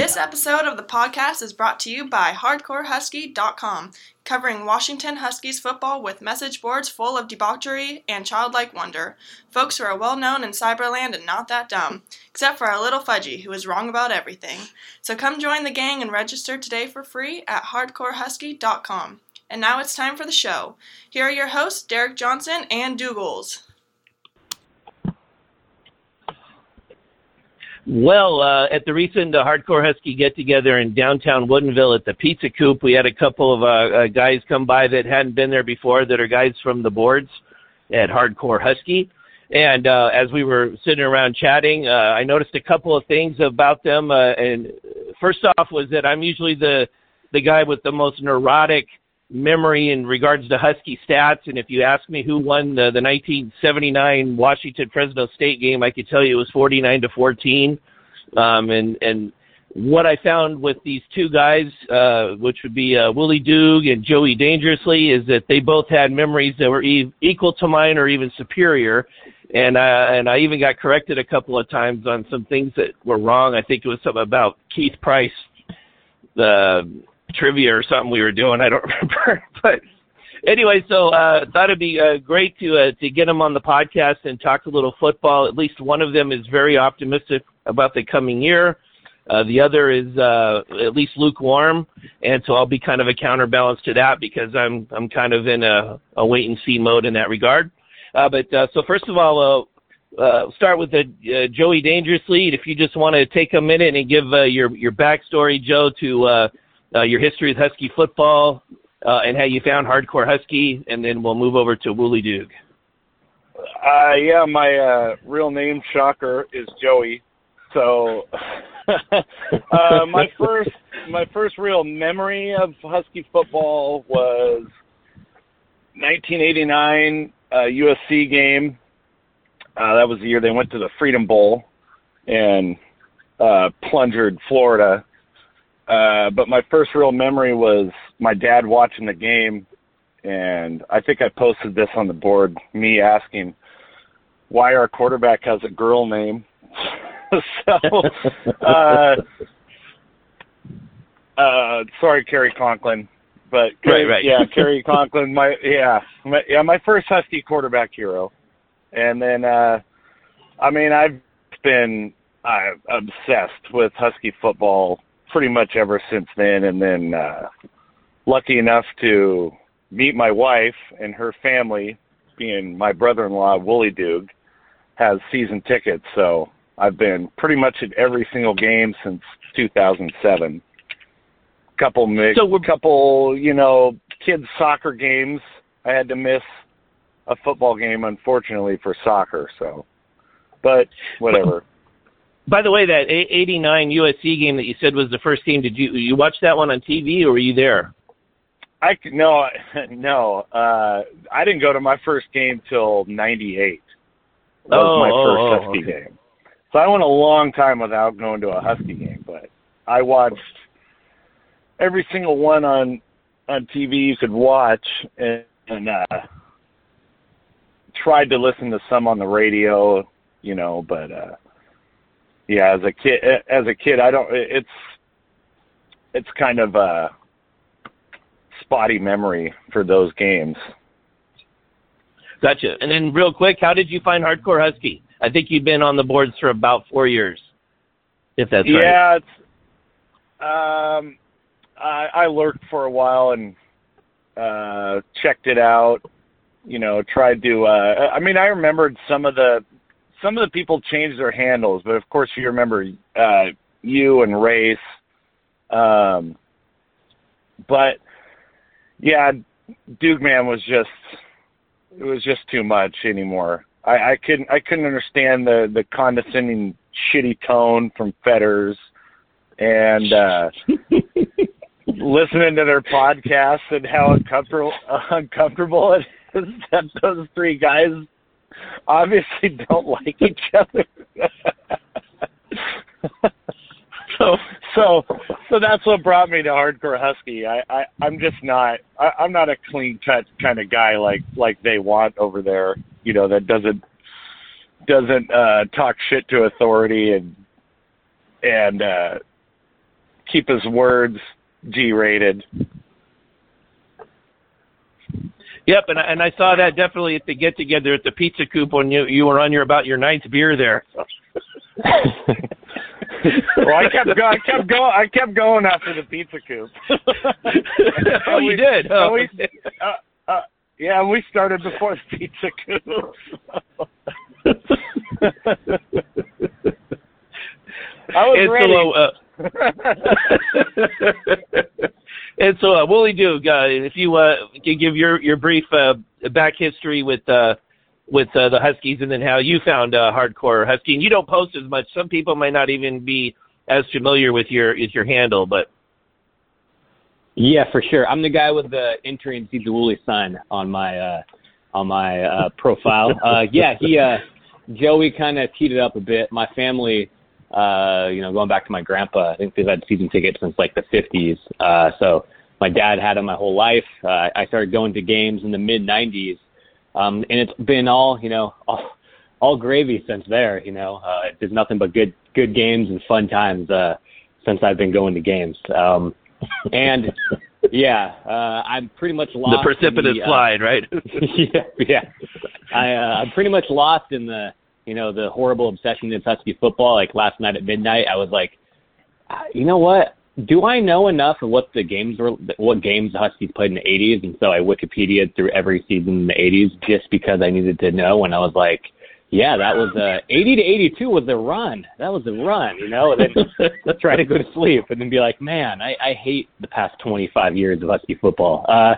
This episode of the podcast is brought to you by HardcoreHusky.com, covering Washington Huskies football with message boards full of debauchery and childlike wonder. Folks who are well known in Cyberland and not that dumb, except for our little Fudgy, who is wrong about everything. So come join the gang and register today for free at HardcoreHusky.com. And now it's time for the show. Here are your hosts, Derek Johnson and Dougals. Well, uh, at the recent uh, Hardcore Husky get together in downtown Woodinville at the Pizza Coop, we had a couple of uh, uh, guys come by that hadn't been there before that are guys from the boards at Hardcore Husky. And uh, as we were sitting around chatting, uh, I noticed a couple of things about them. Uh, and first off was that I'm usually the the guy with the most neurotic memory in regards to Husky stats. And if you ask me who won the, the 1979 Washington Fresno State game, I could tell you it was 49 to 14. Um, and and what I found with these two guys, uh, which would be uh, Willie Doog and Joey Dangerously, is that they both had memories that were e- equal to mine or even superior. And uh, and I even got corrected a couple of times on some things that were wrong. I think it was something about Keith Price, the trivia or something we were doing. I don't remember, but anyway, so uh, thought it'd be uh, great to uh, to get them on the podcast and talk a little football. At least one of them is very optimistic about the coming year. Uh, the other is uh, at least lukewarm, and so I'll be kind of a counterbalance to that because I'm I'm kind of in a, a wait and see mode in that regard. Uh, but uh, so first of all, uh, uh, start with the uh, Joey Dangerously. If you just want to take a minute and give uh, your your backstory, Joe, to uh, uh, your history with Husky football, uh, and how you found Hardcore Husky, and then we'll move over to Wooly Doog. Uh, yeah, my uh, real name, shocker, is Joey. So, uh, my first my first real memory of Husky football was 1989 uh, USC game. Uh, that was the year they went to the Freedom Bowl and uh, plundered Florida uh, but my first real memory was my dad watching the game, and I think I posted this on the board. Me asking why our quarterback has a girl name. so, uh, uh, sorry, Cary Conklin, but right, right. yeah, Cary Conklin. My yeah, my, yeah, my first Husky quarterback hero, and then uh, I mean I've been uh, obsessed with Husky football pretty much ever since then. And then uh, lucky enough to meet my wife and her family, being my brother-in-law Wooly Doog, has season tickets. So I've been pretty much at every single game since 2007. Couple mix, So we're- couple you know kids soccer games. I had to miss a football game unfortunately for soccer. So, but whatever. By the way, that A- 89 USC game that you said was the first game, did you you watch that one on TV or were you there? I c- no no uh I didn't go to my first game till '98. Was Oh, my first oh, Husky okay. game. So I went a long time without going to a Husky game, but I watched every single one on on TV you could watch, and, and uh tried to listen to some on the radio, you know, but uh yeah, as a kid as a kid I don't it's it's kind of a spotty memory for those games. Gotcha. And then real quick, how did you find Hardcore Husky? I think you've been on the boards for about four years, if that's right. yeah, it's um I I lurked for a while and uh checked it out, you know, tried to uh I mean I remembered some of the some of the people changed their handles, but of course you remember uh you and Race. Um but yeah, Dawgman was just it was just too much anymore. I, I couldn't I couldn't understand the the condescending shitty tone from Fetters and uh listening to their podcasts and how uncomfortable uncomfortable it is that those three guys obviously don't like each other. so so so that's what brought me to hardcore husky. I, I I'm just not I, I'm not a clean cut kind of guy like like they want over there. You know that doesn't doesn't uh talk shit to authority and and uh keep his words G-rated. Yep, and I, and I saw that definitely at the get together at the pizza coop when you you were on your about your ninth beer there. well, I kept going. I kept going. I kept going after the pizza coop. oh, you did. Oh. We, uh, uh, yeah, we started before the pizza coop. I was and ready. So, uh, and so, uh, Willie Duke, uh, if you uh, can give your your brief uh, back history with uh, with uh, the Huskies, and then how you found uh, hardcore Husky. And you don't post as much. Some people might not even be as familiar with your with your handle, but yeah, for sure. I'm the guy with the entering sees the Wooly sign on my uh, on my uh, profile. Uh, yeah, he uh, Joey kind of teed it up a bit. My family, uh, you know, going back to my grandpa, I think they've had season tickets since like the 50s. Uh, so my dad had them my whole life. Uh, I started going to games in the mid 90s um, and it's been all you know all, all gravy since there. You know, uh, there's nothing but good good games and fun times uh, since I've been going to games. Um, and yeah, uh, I'm pretty much lost. The precipitous the, uh, slide, right? yeah, yeah. I uh, I'm pretty much lost in the you know the horrible obsession with Husky football. Like last night at midnight, I was like, you know what? do I know enough of what the games were, what games the Huskies played in the 80s? And so I Wikipedia through every season in the 80s just because I needed to know. And I was like, yeah, that was uh 80 to 82 was the run. That was the run, you know. And then try to go to sleep and then be like, man, I, I hate the past 25 years of Husky football. Uh,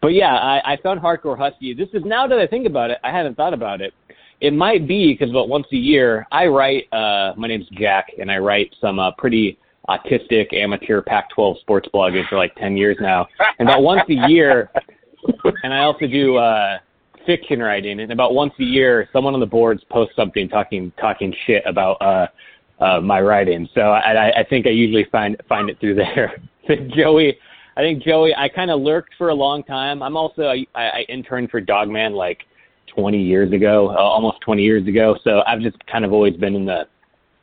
but yeah, I, I found hardcore Husky. This is now that I think about it, I hadn't thought about it. It might be because about once a year I write. uh My name's Jack, and I write some uh, pretty autistic amateur Pac-12 sports blogging for like 10 years now. And about once a year, and I also do uh, fiction writing. And about once a year, someone on the boards posts something talking talking shit about uh, uh, my writing. So I, I think I usually find find it through there. Joey, I think Joey, I kind of lurked for a long time. I'm also I, I interned for Dawgman like 20 years ago, uh, almost 20 years ago. So I've just kind of always been in the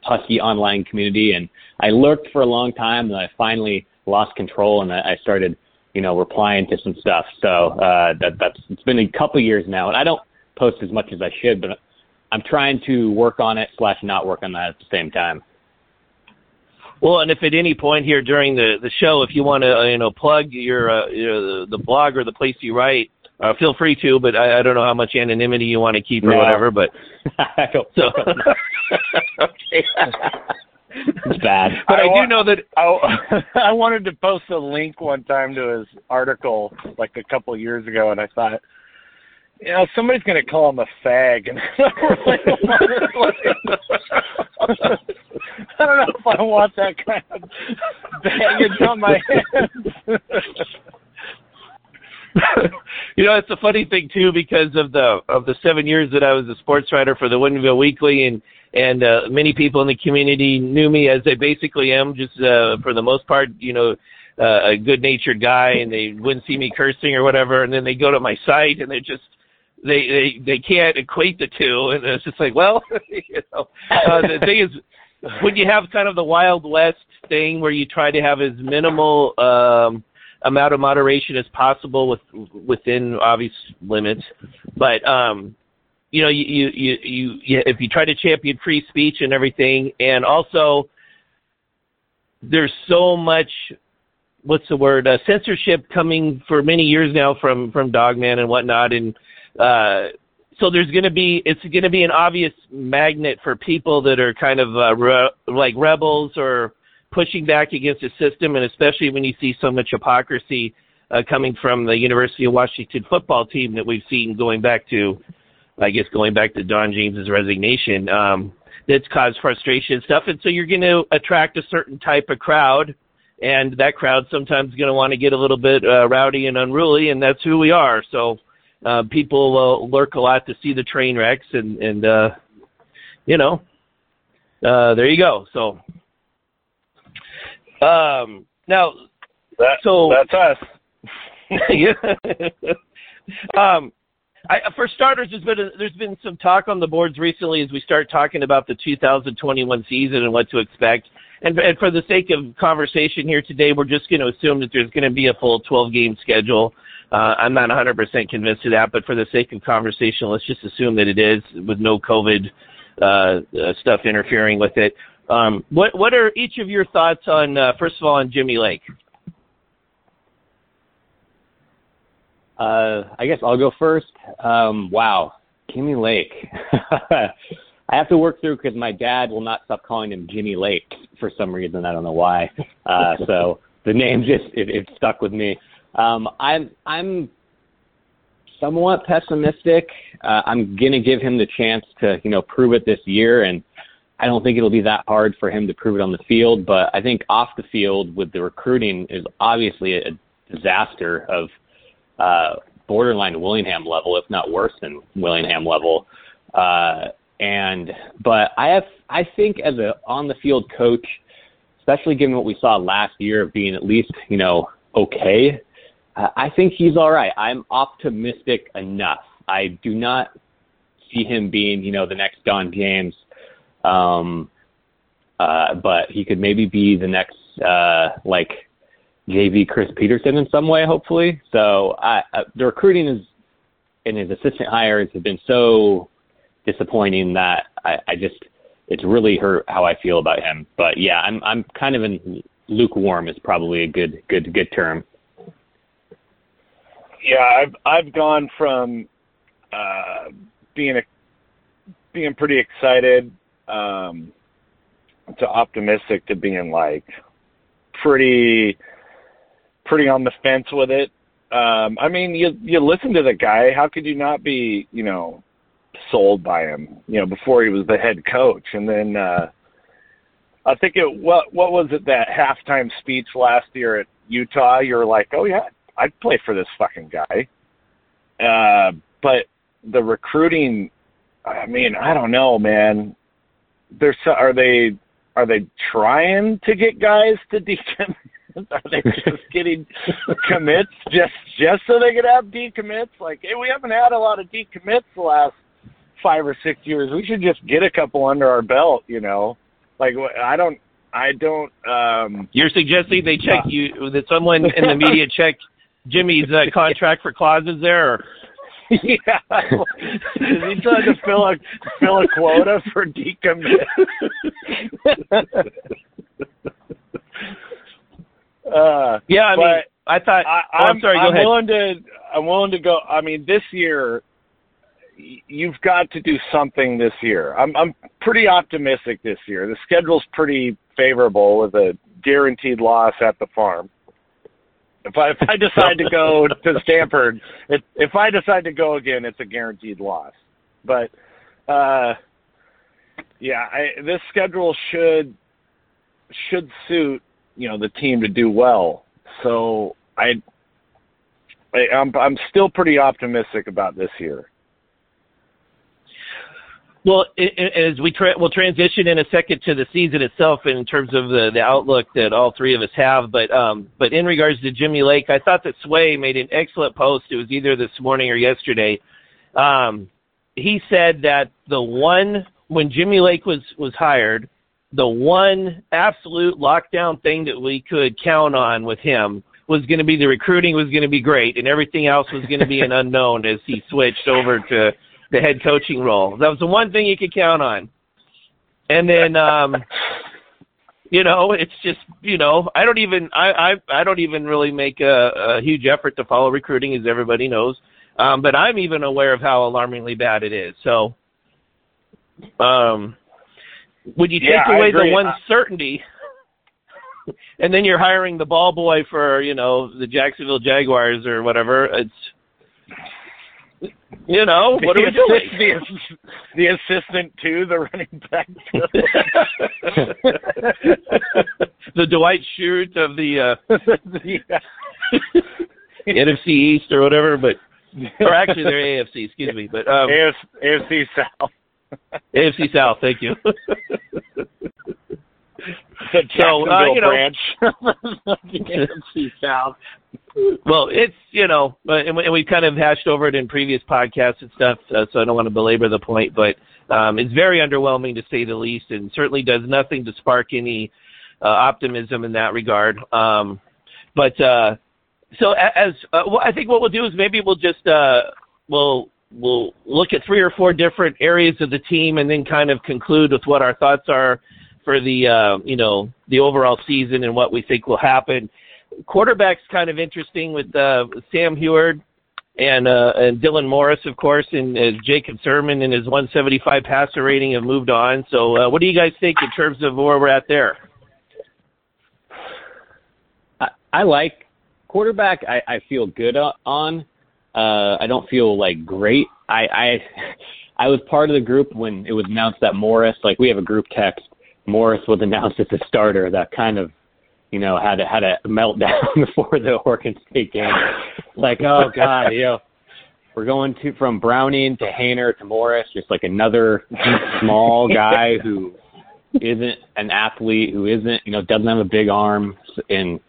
Husky online community, and I lurked for a long time, and I finally lost control, and I I started, you know, replying to some stuff. So uh, that that's it's been a couple years now, and I don't post as much as I should, but I'm trying to work on it slash not work on that at the same time. Well, and if at any point here during the the show, if you want to, uh, you know, plug your, uh, you know, the, the blog or the place you write, uh, feel free to, but I, I don't know how much anonymity you want to keep or no. whatever. But I don't. So, okay. it's bad. But I, I do know that I, I wanted to post a link one time to his article like a couple of years ago, and I thought, you know, somebody's going to call him a fag, and I don't know if I want that kind of baggage on my hands. you know, it's a funny thing too because of the of the seven years that I was a sports writer for the Woodinville Weekly, and and uh, many people in the community knew me as I basically am, just uh, for the most part, you know, uh, a good natured guy, and they wouldn't see me cursing or whatever, and then they go to my site and they just they they they can't equate the two, and it's just like, well, you know, uh, the thing is. When you have kind of the Wild West thing where you try to have as minimal um, amount of moderation as possible with within obvious limits. But um, you know, you, you you you if you try to champion free speech and everything, and also there's so much what's the word uh, censorship coming for many years now from from Dawgman and whatnot, and uh, so there's going to be it's going to be an obvious magnet for people that are kind of uh, re- like rebels or pushing back against the system, and especially when you see so much hypocrisy uh, coming from the University of Washington football team that we've seen going back to, I guess, going back to Don James's resignation. Um, that's caused frustration and stuff, and so you're going to attract a certain type of crowd, and that crowd sometimes going to want to get a little bit uh, rowdy and unruly, and that's who we are. So uh, people uh, lurk a lot to see the train wrecks, and and uh, you know, uh, there you go. So um, now, that, so that's us. um, I, for starters, there's been a, there's been some talk on the boards recently as we start talking about the 2021 season and what to expect. and, and for the sake of conversation here today, we're just going to assume that there's going to be a full 12 game schedule. Uh, I'm not 100% convinced of that, but for the sake of conversation, let's just assume that it is with no COVID uh, uh, stuff interfering with it. Um, what what are each of your thoughts on uh, first of all on Jimmy Lake? Uh, I guess I'll go first. Um, wow, Jimmy Lake. I have to work through because my dad will not stop calling him Jimmy Lake for some reason. I don't know why. Uh, so the name just it, it stuck with me. Um, I'm I'm somewhat pessimistic. Uh, I'm gonna give him the chance to you know prove it this year, and I don't think it'll be that hard for him to prove it on the field. But I think off the field with the recruiting is obviously a disaster of uh, borderline Willingham level, if not worse than Willingham level. Uh, and but I have I think as a on the field coach, especially given what we saw last year of being at least you know okay, uh, I think he's all right. I'm optimistic enough. I do not see him being you know the next Don James, um, uh, but he could maybe be the next uh, like JV Chris Petersen in some way, hopefully. So I, uh, the recruiting is and his assistant hires have been so disappointing that I, I just it's really hurt how I feel about him. But yeah, I'm I'm kind of in lukewarm is probably a good good good term. Yeah, I've I've gone from uh, being a being pretty excited um, to optimistic to being like pretty pretty on the fence with it. Um, I mean, you you listen to the guy. How could you not be, you know, sold by him, you know, before he was the head coach. And then uh I think it what what was it that halftime speech last year at Utah, you were like, "Oh yeah, I'd play for this fucking guy." Uh but the recruiting I mean, I don't know, man. There's are they are they trying to get guys to decommit? Are they just getting commits just just so they could have decommits? Like, hey, we haven't had a lot of decommits the last five or six years. We should just get a couple under our belt, you know. Like I don't, I don't. um You're suggesting they check you that someone in the media check Jimmy's uh, contract for clauses there. Or? yeah, is he trying to fill a fill a quota for decommit? uh, yeah, I mean, I thought. I, oh, I'm, sorry. Go I'm ahead. willing to. I'm willing to go. I mean, this year you've got to do something this year. I'm I'm pretty optimistic this year. The schedule's pretty favorable with a guaranteed loss at the farm. If I if I decide to go to Stanford, if if I decide to go again, it's a guaranteed loss. But uh yeah, I this schedule should should suit, you know, the team to do well. So I I, I'm I'm still pretty optimistic about this year. Well, as we tra- we'll transition in a second to the season itself in terms of the, the outlook that all three of us have, but um, but in regards to Jimmy Lake, I thought that Sway made an excellent post. It was either this morning or yesterday. Um, he said that the one when Jimmy Lake was was hired, the one absolute lockdown thing that we could count on with him was going to be the recruiting was going to be great, and everything else was going to be an unknown as he switched over to the head coaching role. That was the one thing you could count on. And then, um, you know, it's just, you know, I don't even, I, I, I don't even really make a, a huge effort to follow recruiting, as everybody knows. Um, but I'm even aware of how alarmingly bad it is. So, um, would you take yeah, away the one certainty, and then you're hiring the ball boy for, you know, the Jacksonville Jaguars or whatever? It's you know, what the are we doing? The, the assistant to the running back. the Dwight Schrute of the uh, the NFC East or whatever, but or actually they're AFC. Excuse me, but um, AFC South. AFC South. Thank you. The so, uh, you know, branch. AFC South well, it's you know, and, we kind of hashed over it in previous podcasts and stuff, uh, so I don't want to belabor the point, but um, it's very underwhelming to say the least, and certainly does nothing to spark any uh, optimism in that regard. Um, but uh, so as uh, well, I think what we'll do is maybe we'll just uh, we'll we'll look at three or four different areas of the team and then kind of conclude with what our thoughts are for the uh, you know the overall season and what we think will happen. Quarterback's kind of interesting with uh, Sam Huard and uh, and Dylan Morris, of course, and uh, Jacob Sirmon and his 175 passer rating have moved on. So, uh, what do you guys think in terms of where we're at there? I, I like quarterback. I, I feel good on. Uh, I don't feel like great. I, I I was part of the group when it was announced that Morris, like we have a group text, Morris was announced as a starter. That kind of, you know, had a, had a meltdown before the Oregon State game. Like, oh god, you know, we're going to from Browning to Haener to Morris, just like another small guy who isn't an athlete, who isn't, you know, doesn't have a big arm, and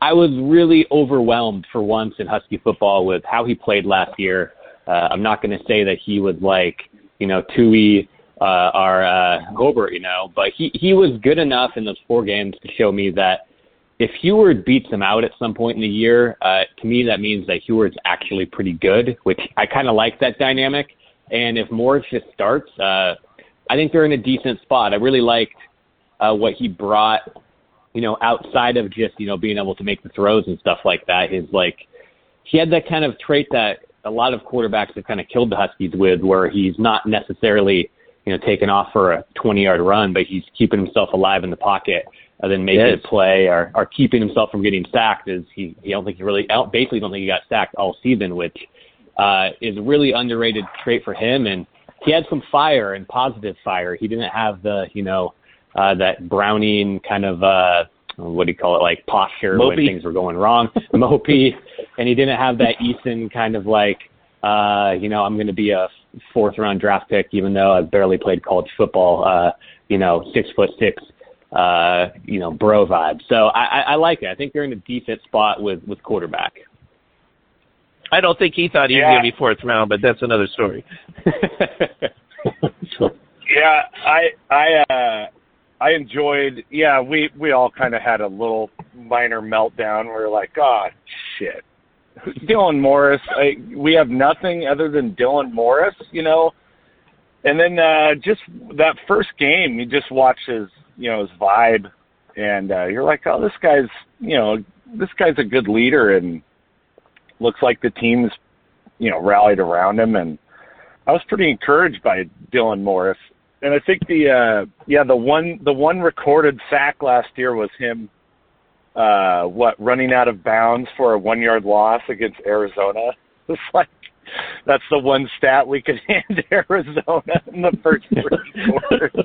I was really overwhelmed for once in Husky football with how he played last year. Uh, I'm not going to say that he was like, you know, Tui uh, or uh, Hobert, you know, but he he was good enough in those four games to show me that if Huard beats him out at some point in the year, uh, to me that means that Huard's actually pretty good, which I kind of like that dynamic. And if Morris just starts, uh, I think they're in a decent spot. I really liked uh, what he brought you know, outside of just, you know, being able to make the throws and stuff like that, is like he had that kind of trait that a lot of quarterbacks have kind of killed the Huskies with, where he's not necessarily, you know, taking off for a 20 yard run, but he's keeping himself alive in the pocket and then making yes. a play or, or keeping himself from getting sacked. Is he? He don't think he really, basically don't think he got sacked all season, which uh, is a really underrated trait for him. And he had some fire and positive fire. He didn't have the, you know, uh, that Browning kind of uh, what do you call it, like posture Mopey. when things were going wrong, mopey, and he didn't have that Eason kind of like, uh, you know, I'm going to be a fourth round draft pick, even though I've barely played college football. Uh, you know, six foot six, uh, you know, bro vibe. So I, I, I like it. I think they're in a decent spot with with quarterback. I don't think he thought he yeah. was going to be fourth round, but that's another story. yeah, I I uh I enjoyed. Yeah, we we all kind of had a little minor meltdown. We were like, "God, oh, shit." Dylan Morris. I, we have nothing other than Dylan Morris, you know. And then uh just that first game, you just watch his, you know, his vibe, and uh you're like, "Oh, this guy's, you know, this guy's a good leader," and looks like the team's, you know, rallied around him. And I was pretty encouraged by Dylan Morris and I think the uh yeah the one the one recorded sack last year was him uh what running out of bounds for a one yard loss against Arizona. It's like that's the one stat we could hand Arizona in the first three quarters.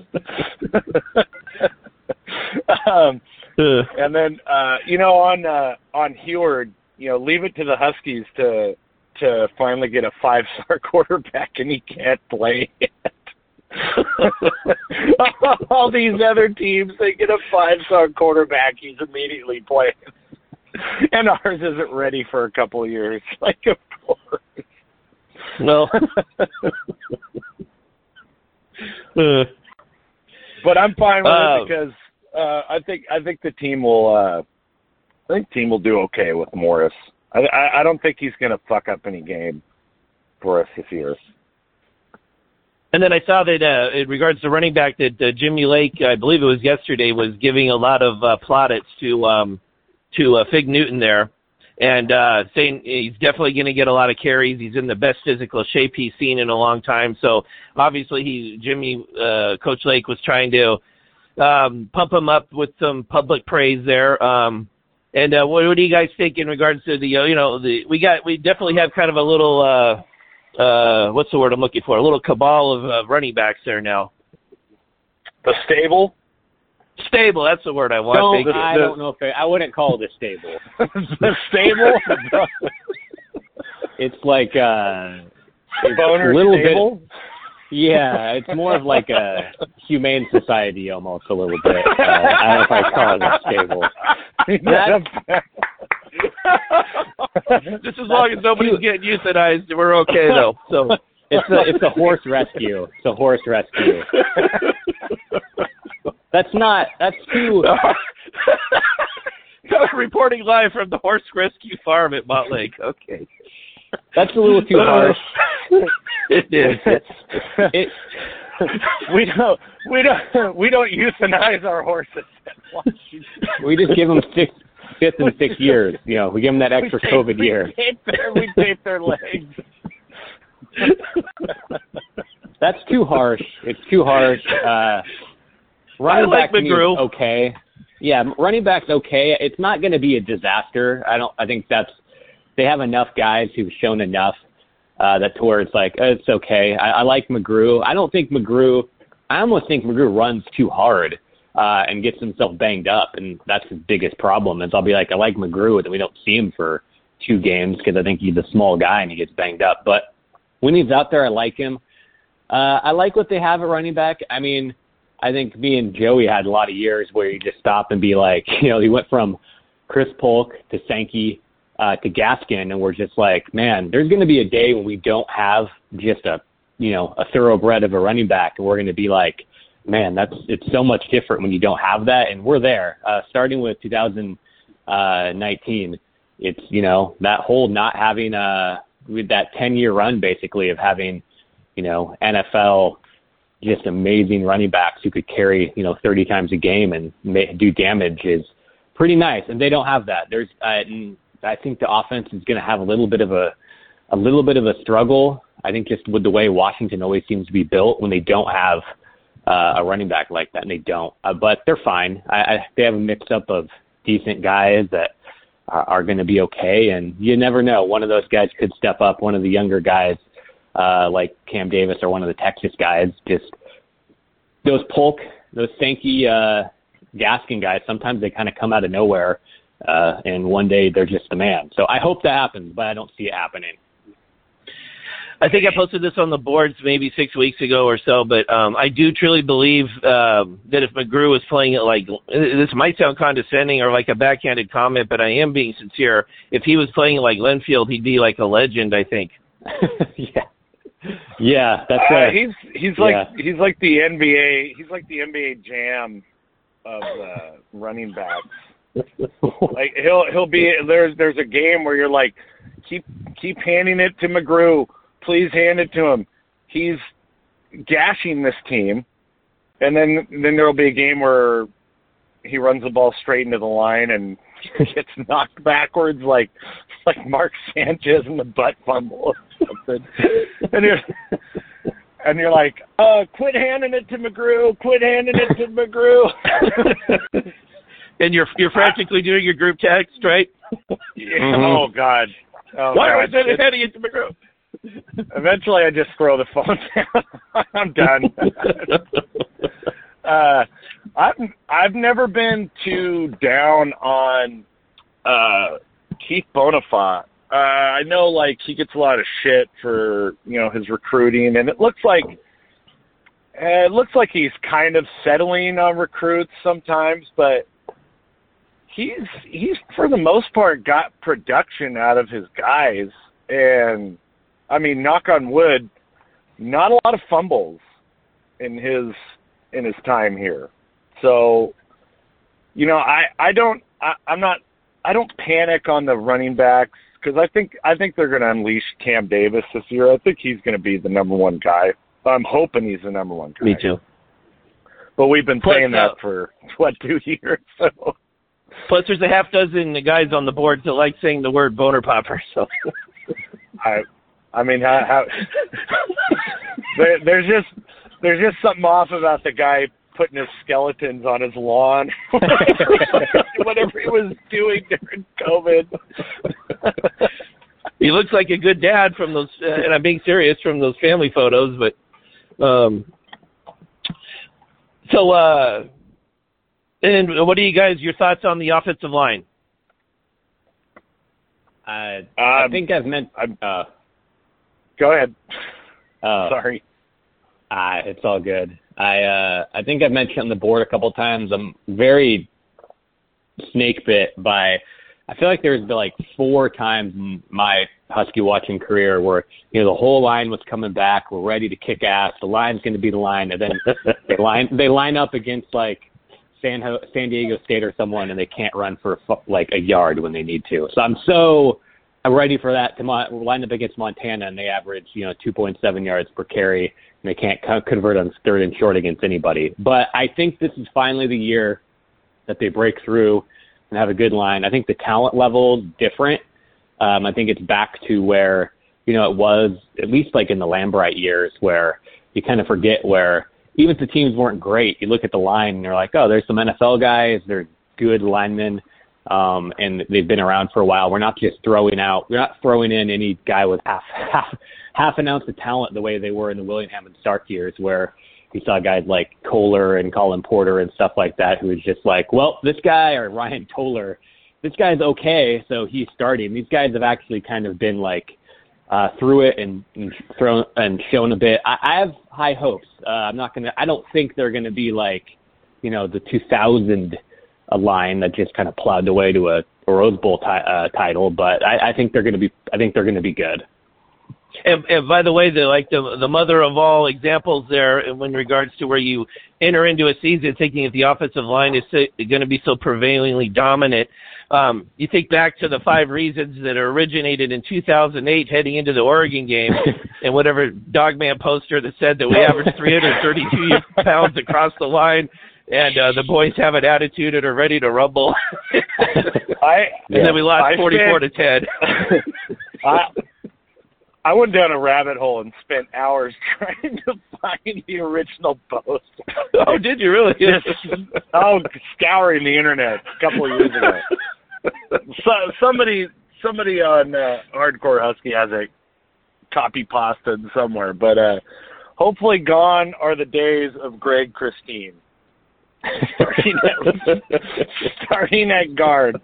um, and then uh, you know on uh, on Huard, you know, leave it to the Huskies to to finally get a five star quarterback, and he can't play. All these other teams, they get a five star quarterback, he's immediately playing. and ours isn't ready for a couple of years. Like, of course. No. uh, but I'm fine with uh, it because uh, I think I think the team will. Uh, I think team will do okay with Morris. I I, I don't think he's going to fuck up any game for us this year. And then I saw that uh, in regards to running back, that uh, Jimmy Lake, I believe it was yesterday, was giving a lot of uh, plaudits to um, to uh, Fig Newton there, and uh, saying he's definitely going to get a lot of carries. He's in the best physical shape he's seen in a long time. So obviously, he Jimmy uh, Coach Lake was trying to um, pump him up with some public praise there. Um, and uh, what, what do you guys think in regards to the uh, you know the we got we definitely have kind of a little. Uh, uh, what's the word I'm looking for? A little cabal of uh, running backs there now. The stable. Stable, that's the word I want. Don't, the, I don't know if I, I wouldn't call it a stable. the stable. it's like uh, it's a little stable? bit. Yeah, it's more of like a humane society almost a little bit. Uh, I don't know if I call it a stable. That's, Just as long as nobody's getting euthanized, we're okay though. So it's a it's a horse rescue. It's a horse rescue. That's not. That's too. Reporting live from the horse rescue farm at Montlake. Okay. That's a little too harsh. it is. It, we don't we don't we don't euthanize our horses. we just give them six fifth and sixth years. You know, we give them that extra we tape, COVID we year. Tape their, we tape their legs. That's too harsh. It's too harsh. Uh, running like back to me is McGrew. okay. Yeah, running back's okay. It's not going to be a disaster. I don't. I think that's they have enough guys who've shown enough uh, that to where it's like uh, it's okay. I, I like McGrew. I don't think McGrew. I almost think McGrew runs too hard uh, and gets himself banged up, and that's his biggest problem. Is I'll be like, I like McGrew, and we don't see him for two games because I think he's a small guy and he gets banged up. But when he's out there, I like him. Uh, I like what they have at running back. I mean, I think me and Joey had a lot of years where you just stop and be like, you know, he went from Chris Polk to Sankey uh, to Gaskin, and we're just like, man, there's going to be a day when we don't have just a, you know, a thoroughbred of a running back, and we're going to be like, man, that's it's so much different when you don't have that, and we're there. Uh, starting with 2019, it's you know that whole not having uh with that 10 year run basically of having, you know, NFL just amazing running backs who could carry, you know, 30 times a game and may, do damage is pretty nice. And they don't have that. There's, uh, and I think the offense is going to have a little bit of a, a little bit of a struggle. I think just with the way Washington always seems to be built when they don't have uh, a running back like that, and they don't. Uh, but they're fine. I, I, they have a mix up of decent guys that are, are going to be okay, and you never know. One of those guys could step up. One of the younger guys, uh, like Cam Davis or one of the Texas guys, just those Polk, those Sankey, uh, Gaskin guys. Sometimes they kind of come out of nowhere, uh, and one day they're just the man. So I hope that happens, but I don't see it happening. I think I posted this on the boards maybe six weeks ago or so, but um, I do truly believe um, that if McGrew was playing it like this might sound condescending or like a backhanded comment, but I am being sincere. If he was playing it like Linfield, he'd be like a legend. I think. yeah, yeah, that's Uh, right. he's he's like Yeah. he's like the NBA he's like the NBA jam of uh, running backs. Like he'll he'll be there's there's a game where you're like keep keep handing it to McGrew, please hand it to him. He's gashing this team, and then then there'll be a game where he runs the ball straight into the line and gets knocked backwards like like Mark Sanchez in the butt fumble or something. and you're and you're like, uh, quit handing it to McGrew, quit handing it to McGrew. and you're you're frantically doing your group text, right? Yeah, Mhm. Oh God. Oh, Why God. was it It's- heading into McGrew? Eventually, I just throw the phone down. I'm done. uh, I've I've never been too down on uh, Keith Bhonapha. Uh, I know like he gets a lot of shit for you know his recruiting, and it looks like uh, it looks like he's kind of settling on recruits sometimes, but he's he's for the most part got production out of his guys, and I mean, knock on wood, not a lot of fumbles in his in his time here. So, you know, I I don't I, I'm not I don't panic on the running backs because I think I think they're going to unleash Cam Davis this year. I think he's going to be the number one guy. I'm hoping he's the number one guy. Me too. But we've been Plus, saying uh, that for what two years? So Plus, there's a half dozen guys on the board that like saying the word boner popper. So. I I mean how, how there, there's just there's just something off about the guy putting his skeletons on his lawn, whatever he was doing during COVID. he looks like a good dad from those, uh, and I'm being serious from those family photos. But, um, so, uh, and what are you guys? Your thoughts on the offensive line? I, I Um, think I've meant. I'm- Uh, Go ahead. uh, Sorry. Ah, it's all good. I uh I think I've mentioned on the board a couple times. I'm very snake bit by. I feel like there's been like four times in my Husky watching career where you know the whole line was coming back. We're ready to kick ass. The line's going to be the line, and then they line they line up against like San Ho- San Diego State or someone, and they can't run for like a yard when they need to. So I'm so I'm ready for that to mo- line up against Montana, and they average you know 2.7 yards per carry, and they can't co- convert on third and short against anybody. But I think this is finally the year that they break through and have a good line. I think the talent level different. Um, I think it's back to where you know it was at least like in the Lambright years, where you kind of forget where even if the teams weren't great, you look at the line and you're like, oh, there's some NFL guys, they're good linemen, um, and they've been around for a while. We're not just throwing out, we're not throwing in any guy with half half half an ounce of talent the way they were in the Willingham and Stark years, where you saw guys like Kohler and Colin Porter and stuff like that, who was just like, well, this guy or Ryan Toller, this guy's okay, so he's starting. These guys have actually kind of been like uh, through it and, and thrown and shown a bit. I, I have high hopes. Uh, I'm not gonna. I don't think they're gonna be like, you know, the 2000 a line that just kind of plowed away to a, a Rose Bowl ti- uh, title. But I, I think they're gonna be. I think they're gonna be good. And, and by the way, the like the the mother of all examples there, in regards to where you enter into a season thinking that the offensive line is so, going to be so prevailingly dominant. Um, you think back to the five reasons that originated in 2008, heading into the Oregon game, and whatever Dawgman poster that said that we averaged 332 pounds across the line, and uh, the boys have an attitude and are ready to rumble. I and then we lost I 44 spent- to 10. I, I went down a rabbit hole and spent hours trying to find the original post. oh, did you really? Just oh, scouring the internet a couple of years ago. So somebody somebody on uh, Hardcore Husky has a copy pasted somewhere, but uh hopefully gone are the days of Greg Christine. starting at, starting at guard.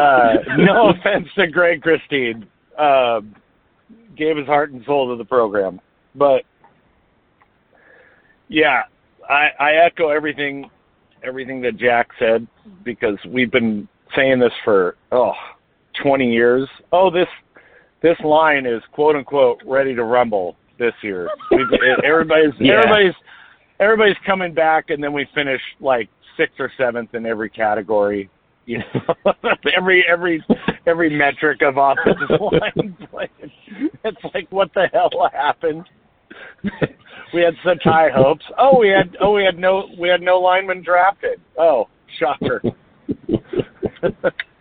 Uh, no offense to Greg Christine. Um, gave his heart and soul to the program. But yeah, I, I echo everything everything that Jack said because we've been saying this for oh 20 years. Oh, this this line is quote unquote ready to rumble this year. We've, everybody's Yeah. everybody's everybody's coming back, and then we finish like sixth or seventh in every category. You know, every every every metric of offensive line. It's like what the hell happened? we had such high hopes. Oh, we had oh we had no we had no linemen drafted. Oh, shocker.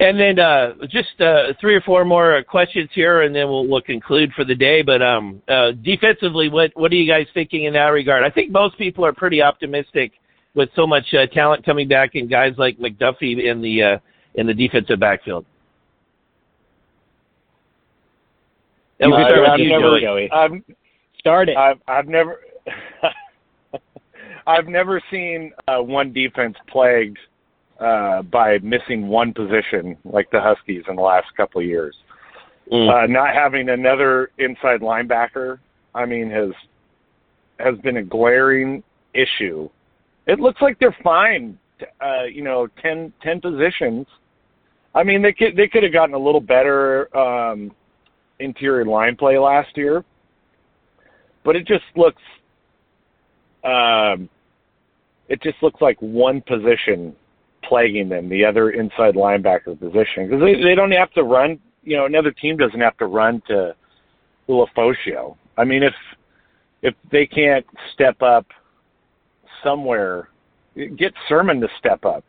And then uh, just uh, three or four more questions here, and then we'll, we'll conclude for the day. But um, uh, defensively, what what are you guys thinking in that regard? I think most people are pretty optimistic with so much uh, talent coming back and guys like McDuffie in the uh, in the defensive backfield. And we Uh, start with I've you, never, Joey. I've, Start it. I've I've never I've never seen uh, one defense plagued uh, by missing one position like the Huskies in the last couple of years. Mm. Uh, not having another inside linebacker, I mean, has has been a glaring issue. It looks like they're fine. Uh, you know, 10, 10 positions. I mean, they could they could have gotten a little better um, interior line play last year, but it just looks um, it just looks like one position plaguing them, the other inside linebacker position, because they they don't have to run. You know, another team doesn't have to run to Ulofoshio. I mean, if if they can't step up somewhere, get Sirmon to step up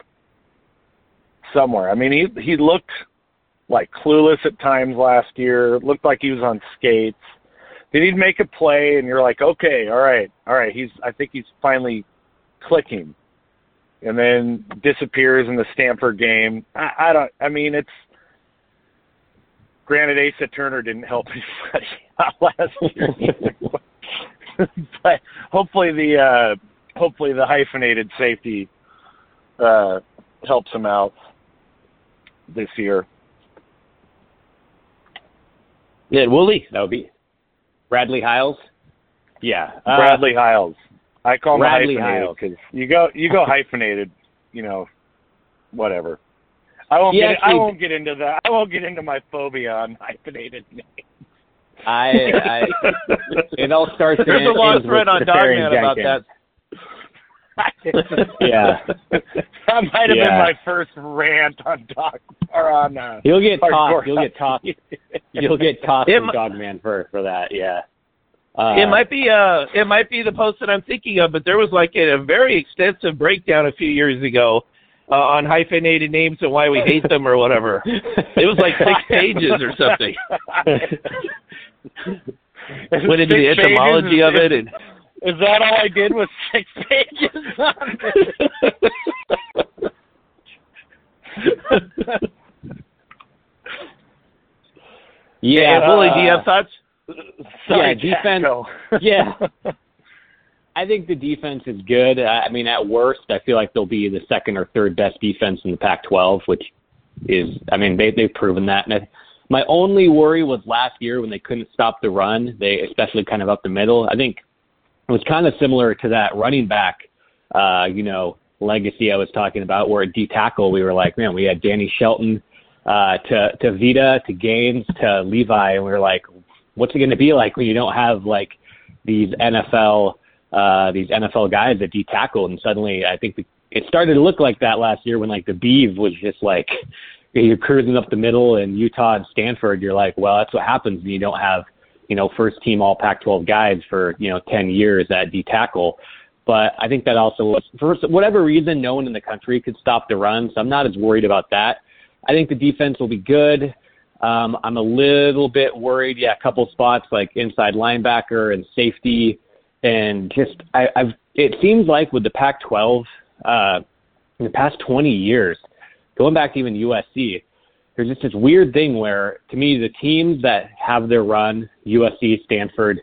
somewhere. I mean, he he looked like clueless at times last year. Looked like he was on skates. Then he'd make a play, and you're like, okay, all right, all right. He's I think he's finally clicking, and then disappears in the Stanford game. I, I don't. I mean, it's granted Asa Turner didn't help anybody out last year, but hopefully the uh, hopefully the hyphenated safety uh, helps him out this year. Yeah, Wooly. That would be Bradley Hiles. Yeah, uh, Bradley Hiles. I call him Bradley hyphenated because you go you go hyphenated, you know, whatever. I won't He get I won't get into that. I won't get into my phobia on hyphenated names. I, I it all starts. There's and a long ends thread on Safarian Dawgman about that. yeah. that might have Yeah. been my first rant on Doc or on. Uh, He'll get hardcore tossed. You'll get tossed. You'll get tossed It from mi- Dawgman for for that. Yeah. Uh, it might be uh it might be the post that I'm thinking of, but there was like a, a very extensive breakdown a few years ago uh, on hyphenated names and why we hate them or whatever. It was like six pages or something. Went into the etymology of it and Is that all I did was six pages on it? yeah. Hey, Willie, uh, do you have thoughts? Sorry, Yeah, defense-. Yeah. I think the defense is good. I I mean, at worst, I feel like they'll be the second or third best defense in the Pac-12, which is, I mean, they they've proven that. And I, my only worry was last year when they couldn't stop the run. They especially kind of up the middle. I think it was kind of similar to that running back, uh, you know, legacy I was talking about, where at D tackle we were like, man, we had Danny Shelton uh, to to Vita to Gaines to Levi, and we were like, what's it going to be like when you don't have like these NFL uh, these NFL guys at D tackle, and suddenly I think the, it started to look like that last year when like the Beeve was just like you're cruising up the middle, and Utah and Stanford, you're like, well, that's what happens when you don't have you know first team All Pac-12 guys for you know 10 years at D tackle. But I think that also was for whatever reason, no one in the country could stop the run, so I'm not as worried about that. I think the defense will be good. Um, I'm a little bit worried. Yeah, a couple spots like inside linebacker and safety, and just I, I've. It seems like with the Pac-12, uh, in the past 20 years, going back to even USC, there's just this weird thing where, to me, the teams that have their run, USC, Stanford,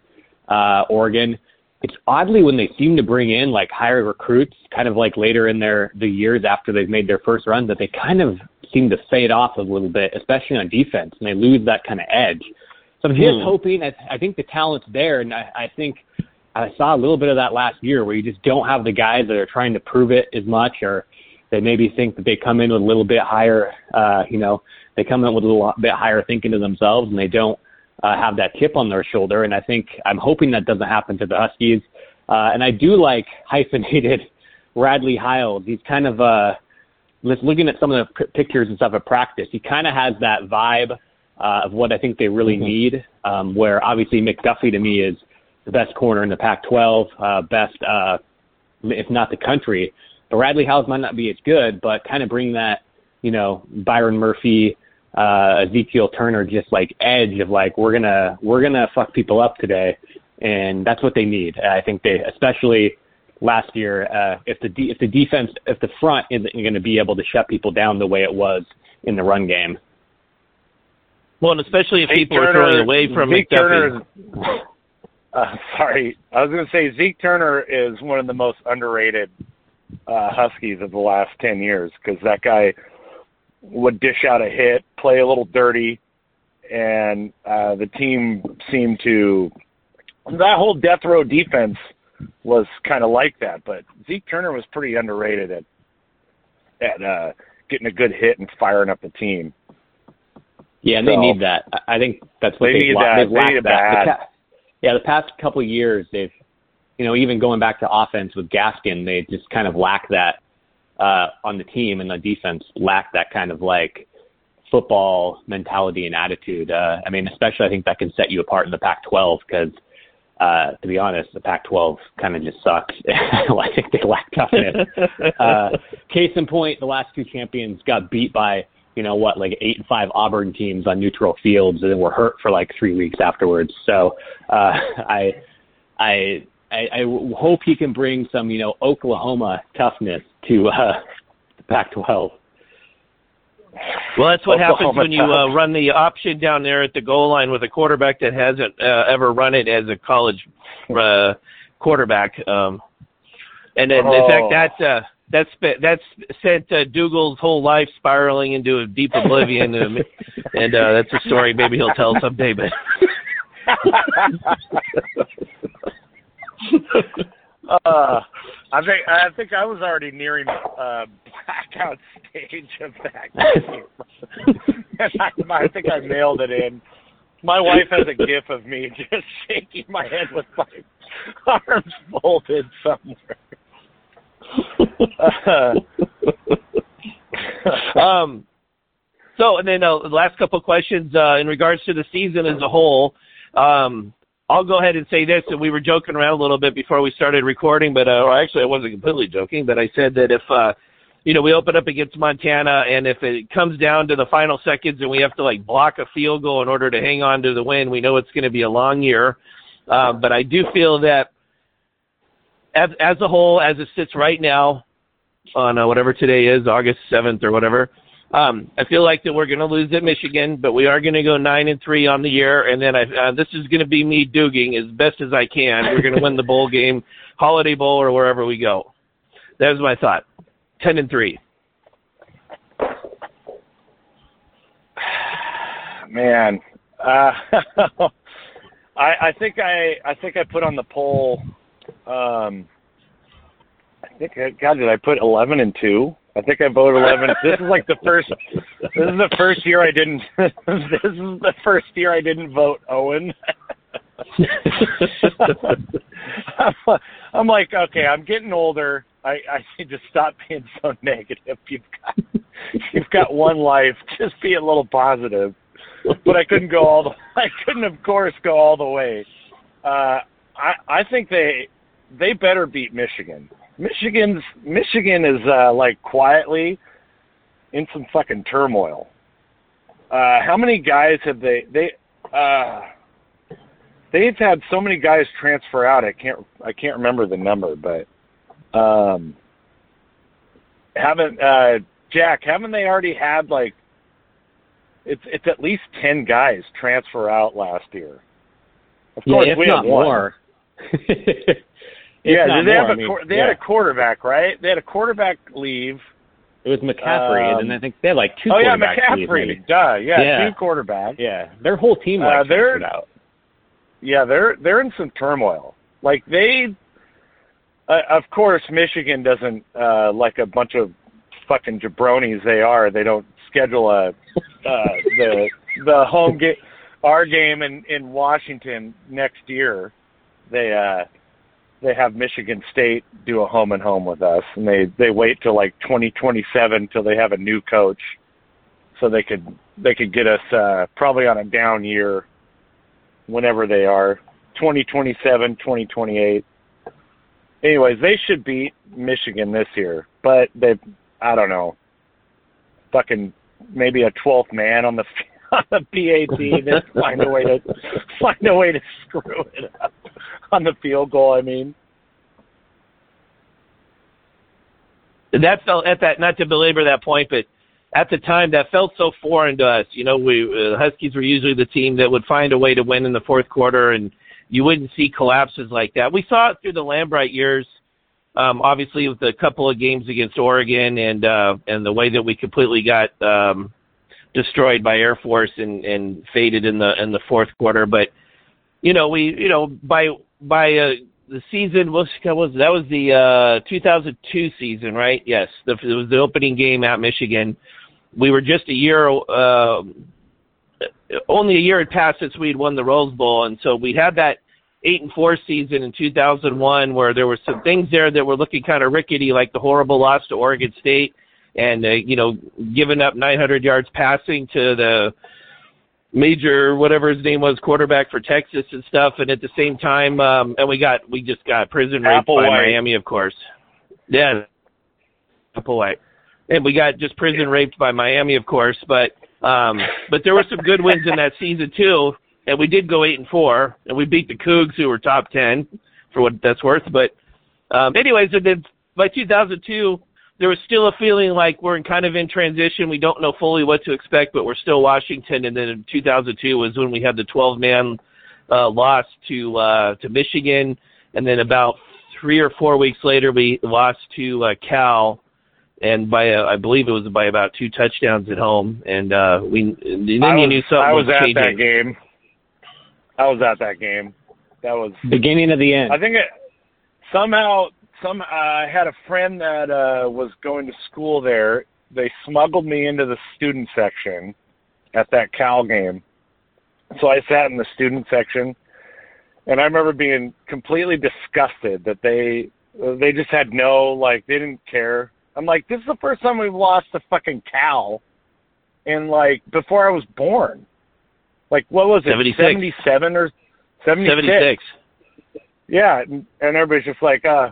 uh, Oregon, it's oddly when they seem to bring in like higher recruits, kind of like later in their the years after they've made their first run, that they kind of seem to fade off a little bit, especially on defense, and they lose that kind of edge. So I'm just Hmm. hoping. I, I think the talent's there, and I, I think I saw a little bit of that last year, where you just don't have the guys that are trying to prove it as much, or they maybe think that they come in with a little bit higher, uh, you know, they come in with a little bit higher thinking to themselves, and they don't uh, have that chip on their shoulder. And I think I'm hoping that doesn't happen to the Huskies. Uh, and I do like hyphenated Radley Hiles. He's kind of uh, just looking at some of the pictures and stuff at practice. He kind of has that vibe uh, of what I think they really Mhm. need. Um, where obviously McDuffie to me is the best corner in the Pac-12, uh, best uh, if not the country. But Radley Hiles might not be as good, but kind of bring that, you know, Byron Murphy, uh, Ezekiel Turner, just like edge of like we're gonna we're gonna fuck people up today, and that's what they need. I think they, especially last year, uh, if the de- if the defense if the front isn't going to be able to shut people down the way it was in the run game. Well, and especially if Zeke people are throwing away from Zeke McDuffie. Turner is- uh, sorry, I was going to say Zeke Turner is one of the most underrated uh, Huskies of the last ten years because that guy would dish out a hit, play a little dirty, and uh, the team seemed to that whole death row defense was kind of like that. But Zeke Turner was pretty underrated at at uh, getting a good hit and firing up the team. Yeah, and they need that. I think that's what They they've, need la- that. they've They need that. The yeah, the past couple of years, they've, you know, even going back to offense with Gaskin, they just kind of lack that uh, on the team, and the defense lacked that kind of like football mentality and attitude. Uh, I mean, especially I think that can set you apart in the Pac-12 because, uh, to be honest, the Pac-12 kind of just sucks. I think they lack toughness. uh, case in point, the last two champions got beat by you know what, like eight and five Auburn teams on neutral fields, and then were hurt for like three weeks afterwards. So uh, I, I, I, I hope he can bring some you know Oklahoma toughness to uh, the Pac-12. Well, that's what happens when you uh, run the option down there at the goal line with a quarterback that hasn't uh, ever run it as a college uh, quarterback. Um, and in, in Oh. fact, that uh, that's that's sent uh, Dougal's whole life spiraling into a deep oblivion, and uh, that's a story maybe he'll tell someday. But uh, I think I think I was already nearing uh, blackout stage of that game. I, I think I mailed it in. My wife has a gif of me just shaking my head with my arms folded somewhere. um, so, and then uh, the last couple of questions uh, in regards to the season as a whole. Um, I'll go ahead and say this, and we were joking around a little bit before we started recording, but uh, actually I wasn't completely joking, but I said that if uh, you know we open up against Montana, and if it comes down to the final seconds and we have to like block a field goal in order to hang on to the win, we know it's going to be a long year. Uh, but I do feel that as, as a whole, as it sits right now, on uh, whatever today is, August seventh or whatever. Um, I feel like that we're going to lose at Michigan, but we are going to go nine and three on the year, and then I, uh, this is going to be me dooging as best as I can. We're going to win the bowl game, Holiday Bowl, or wherever we go. That was my thought. Ten and three. Man, uh, I, I think I I think I put on the poll. Um, I think God did I put eleven and two? I think I voted eleven. this is like the first. This is the first year I didn't. this is the first year I didn't vote Owen. I'm, like, okay, I'm getting older. I I need to stop being so negative. You've got you've got one life. Just be a little positive. But I couldn't go all the. I couldn't, of course, go all the way. Uh, I I think they they better beat Michigan. Michigan's Michigan is uh, like quietly in some fucking turmoil. Uh, how many guys have they they uh, they've had so many guys transfer out. I can't I can't remember the number, but um, haven't uh, Jack haven't they already had like it's it's at least ten guys transfer out last year. Of course, yeah, if we not more. yeah, they have a I mean, they yeah. had a quarterback, right? They had a quarterback leave. It was McCaffrey, Um, and I think they had like two. oh yeah, leave, McCaffrey. maybe. Duh, yeah, Yeah. two quarterbacks. Yeah, their whole team Uh, like they're- out. Yeah, they're they're in some turmoil. Like they, uh, of course, Michigan doesn't uh, like a bunch of fucking jabronis. They are. They don't schedule a uh, the the home game, our game in in Washington next year. They uh they have Michigan State do a home and home with us, and they they wait till like 2027 till they have a new coach, so they could they could get us uh, probably on a down year whenever they are 2027 2028 anyways they should beat michigan this year but they i don't know fucking maybe a 12th man on the on the PAT just find a way to find a way to screw it up on the field goal i mean that felt at that not to belabor that point, but at the time that felt so foreign to us. You know, we uh, Huskies were usually the team that would find a way to win in the fourth quarter, and you wouldn't see collapses like that. We saw it through the Lambright years, um, obviously with a couple of games against Oregon, and uh, and the way that we completely got um, destroyed by Air Force and and faded in the in the fourth quarter. But you know, we you know by by uh, the season was was that was the uh 2002 season, right? Yes, the, it was the opening game at Michigan. We were just a year, uh, only a year had passed since we had won the Rose Bowl, and so we had that eight and four season in 2001 where there were some things there that were looking kind of rickety, like the horrible loss to Oregon State, and uh, you know, giving up 900 yards passing to the major whatever his name was quarterback for Texas and stuff and at the same time um and we got we just got prison raped by Miami of course. Yeah. Applewhite. And we got just prison raped by Miami of course, but um but there were some good wins in that season too and we did go 8 and 4 and we beat the Cougs who were top 10 for what that's worth but um anyways and then by 2002 there was still a feeling like we're in kind of in transition. We don't know fully what to expect, but we're still Washington. And then in 2002 was when we had the 12 man uh, loss to uh, to Michigan, and then about three or four weeks later we lost to uh, Cal, and by uh, I believe it was by about two touchdowns at home. And uh, we and then I you was, knew something I was at changing. that game i was at that game that was Beginning of the end. I think it somehow some I had a friend that uh was going to school there. They smuggled me into the student section at that Cal game. So I sat in the student section and I remember being completely disgusted that they They just had no like they didn't care. I'm like, this is the first time we've lost to fucking Cal, and like before I was born. Like what was it? 76. 77 or 76? 76. Yeah, and, and everybody's just like, uh,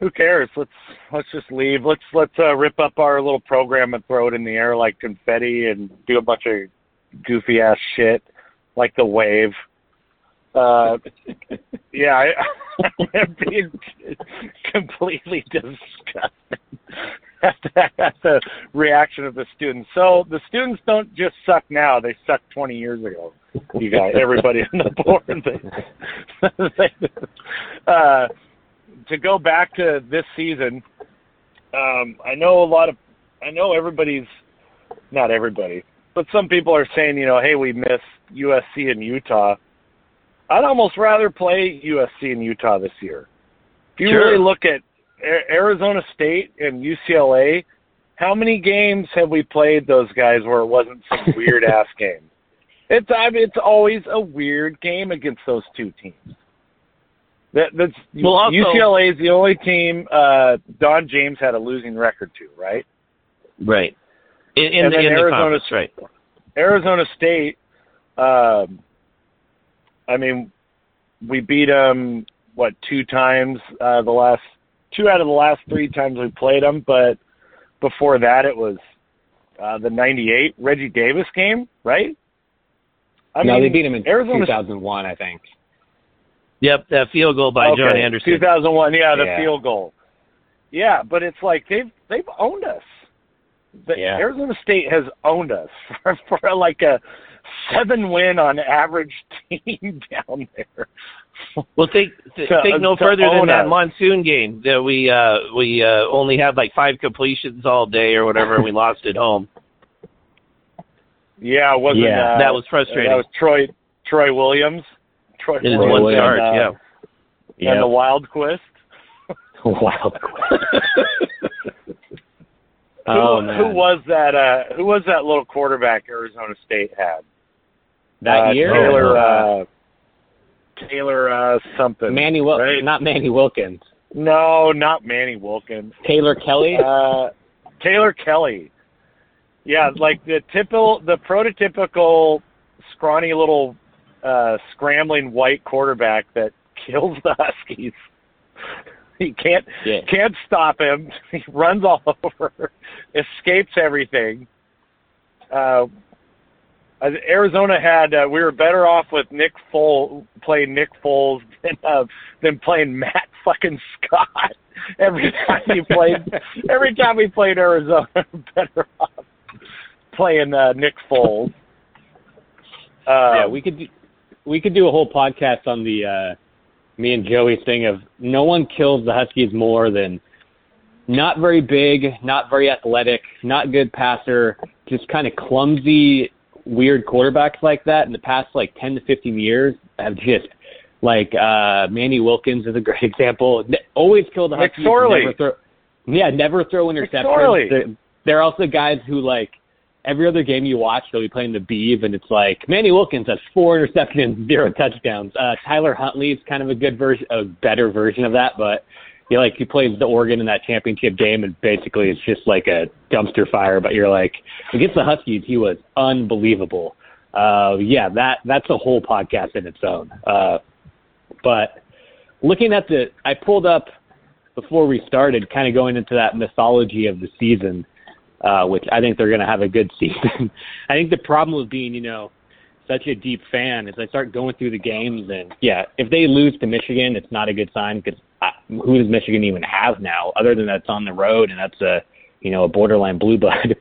who cares? Let's let's just leave. Let's let's uh, rip up our little program and throw it in the air like confetti and do a bunch of goofy ass shit like the wave. Uh, yeah, I, I'm being completely disgusted at the, at the reaction of the students. So the students don't just suck now; they sucked 20 years ago. You guys, everybody on the board. They, uh, to go back to this season, um, I know a lot of, I know everybody's, not everybody, but some people are saying, you know, hey, we miss USC and Utah. I'd almost rather play USC and Utah this year. If you Sure. really look at Arizona State and UCLA, how many games have we played those guys where it wasn't some weird ass game? It's I mean, it's always a weird game against those two teams. That that's Well, also- UCLA is the only team uh Don James had a losing record to, right? Right. In, in And the, then in the Arizona conference, right. Arizona State, um, I mean, we beat them what two times uh, the last two out of the last three times we played them, but before that it was uh, the '98 Reggie Davis game, right? I no, mean, they beat him in Arizona 2001, I think. Yep, that field goal by okay, John Anderson. 2001, yeah, the Yeah. field goal. Yeah, but it's like they've they've owned us. The, Yeah. Arizona State has owned us for, for like a seven win on average team down there. Well, think th- To- think no further than own that us. monsoon game that we uh we uh only had like five completions all day or whatever, and we lost at home. Yeah, it wasn't Yeah, uh, that was frustrating. That was Troy Troy Williams. Troy It is one and, charge, uh, yeah. And the Wild Quest. Wild. Who, oh man. who was that? Uh, who was that little quarterback Arizona State had? that uh, year? Taylor. Uh, Uh, Taylor uh, something. Manny Wil- right? not Manny Wilkins. No, not Manny Wilkins. Taylor Kelly. Uh, Taylor Kelly. Yeah, like the typical, the prototypical scrawny little uh, scrambling white quarterback that kills the Huskies. He can't Yeah. can't stop him. He runs all over, escapes everything. Uh, Arizona had uh, we were better off with Nick Foles playing Nick Foles than uh, than playing Matt fucking Scott. Every time we played, every time we played Arizona, better off playing uh, Nick Foles. Uh, yeah, we could do, we could do a whole podcast on the uh me and Joey thing of no one kills the Huskies more than not very big, not very athletic, not good passer, just kind of clumsy, weird quarterbacks like that in the past like 10 to 15 years have just like uh Manny Wilkins is a great example. Ne- Always kill the Huskies. Never throw, yeah, never throw interceptions. They're, they're also guys who like every other game you watch, they'll be playing the Beeve, and it's like Manny Wilkins has four interceptions, zero touchdowns. Uh, Tyler Huntley is kind of a good version, a better version of that, but you like he plays the Oregon in that championship game, and basically it's just like a dumpster fire. But you're like against the Huskies, he was unbelievable. Uh, yeah, that that's a whole podcast in its own. Uh, but looking at the, I pulled up before we started, kind of going into that mythology of the season uh, which I think they're going to have a good season. I think the problem with being, you know, such a deep fan is I start going through the games, and yeah, if they lose to Michigan, it's not a good sign because who does Michigan even have now, other than that's on the road and that's a, you know, a borderline blue blood.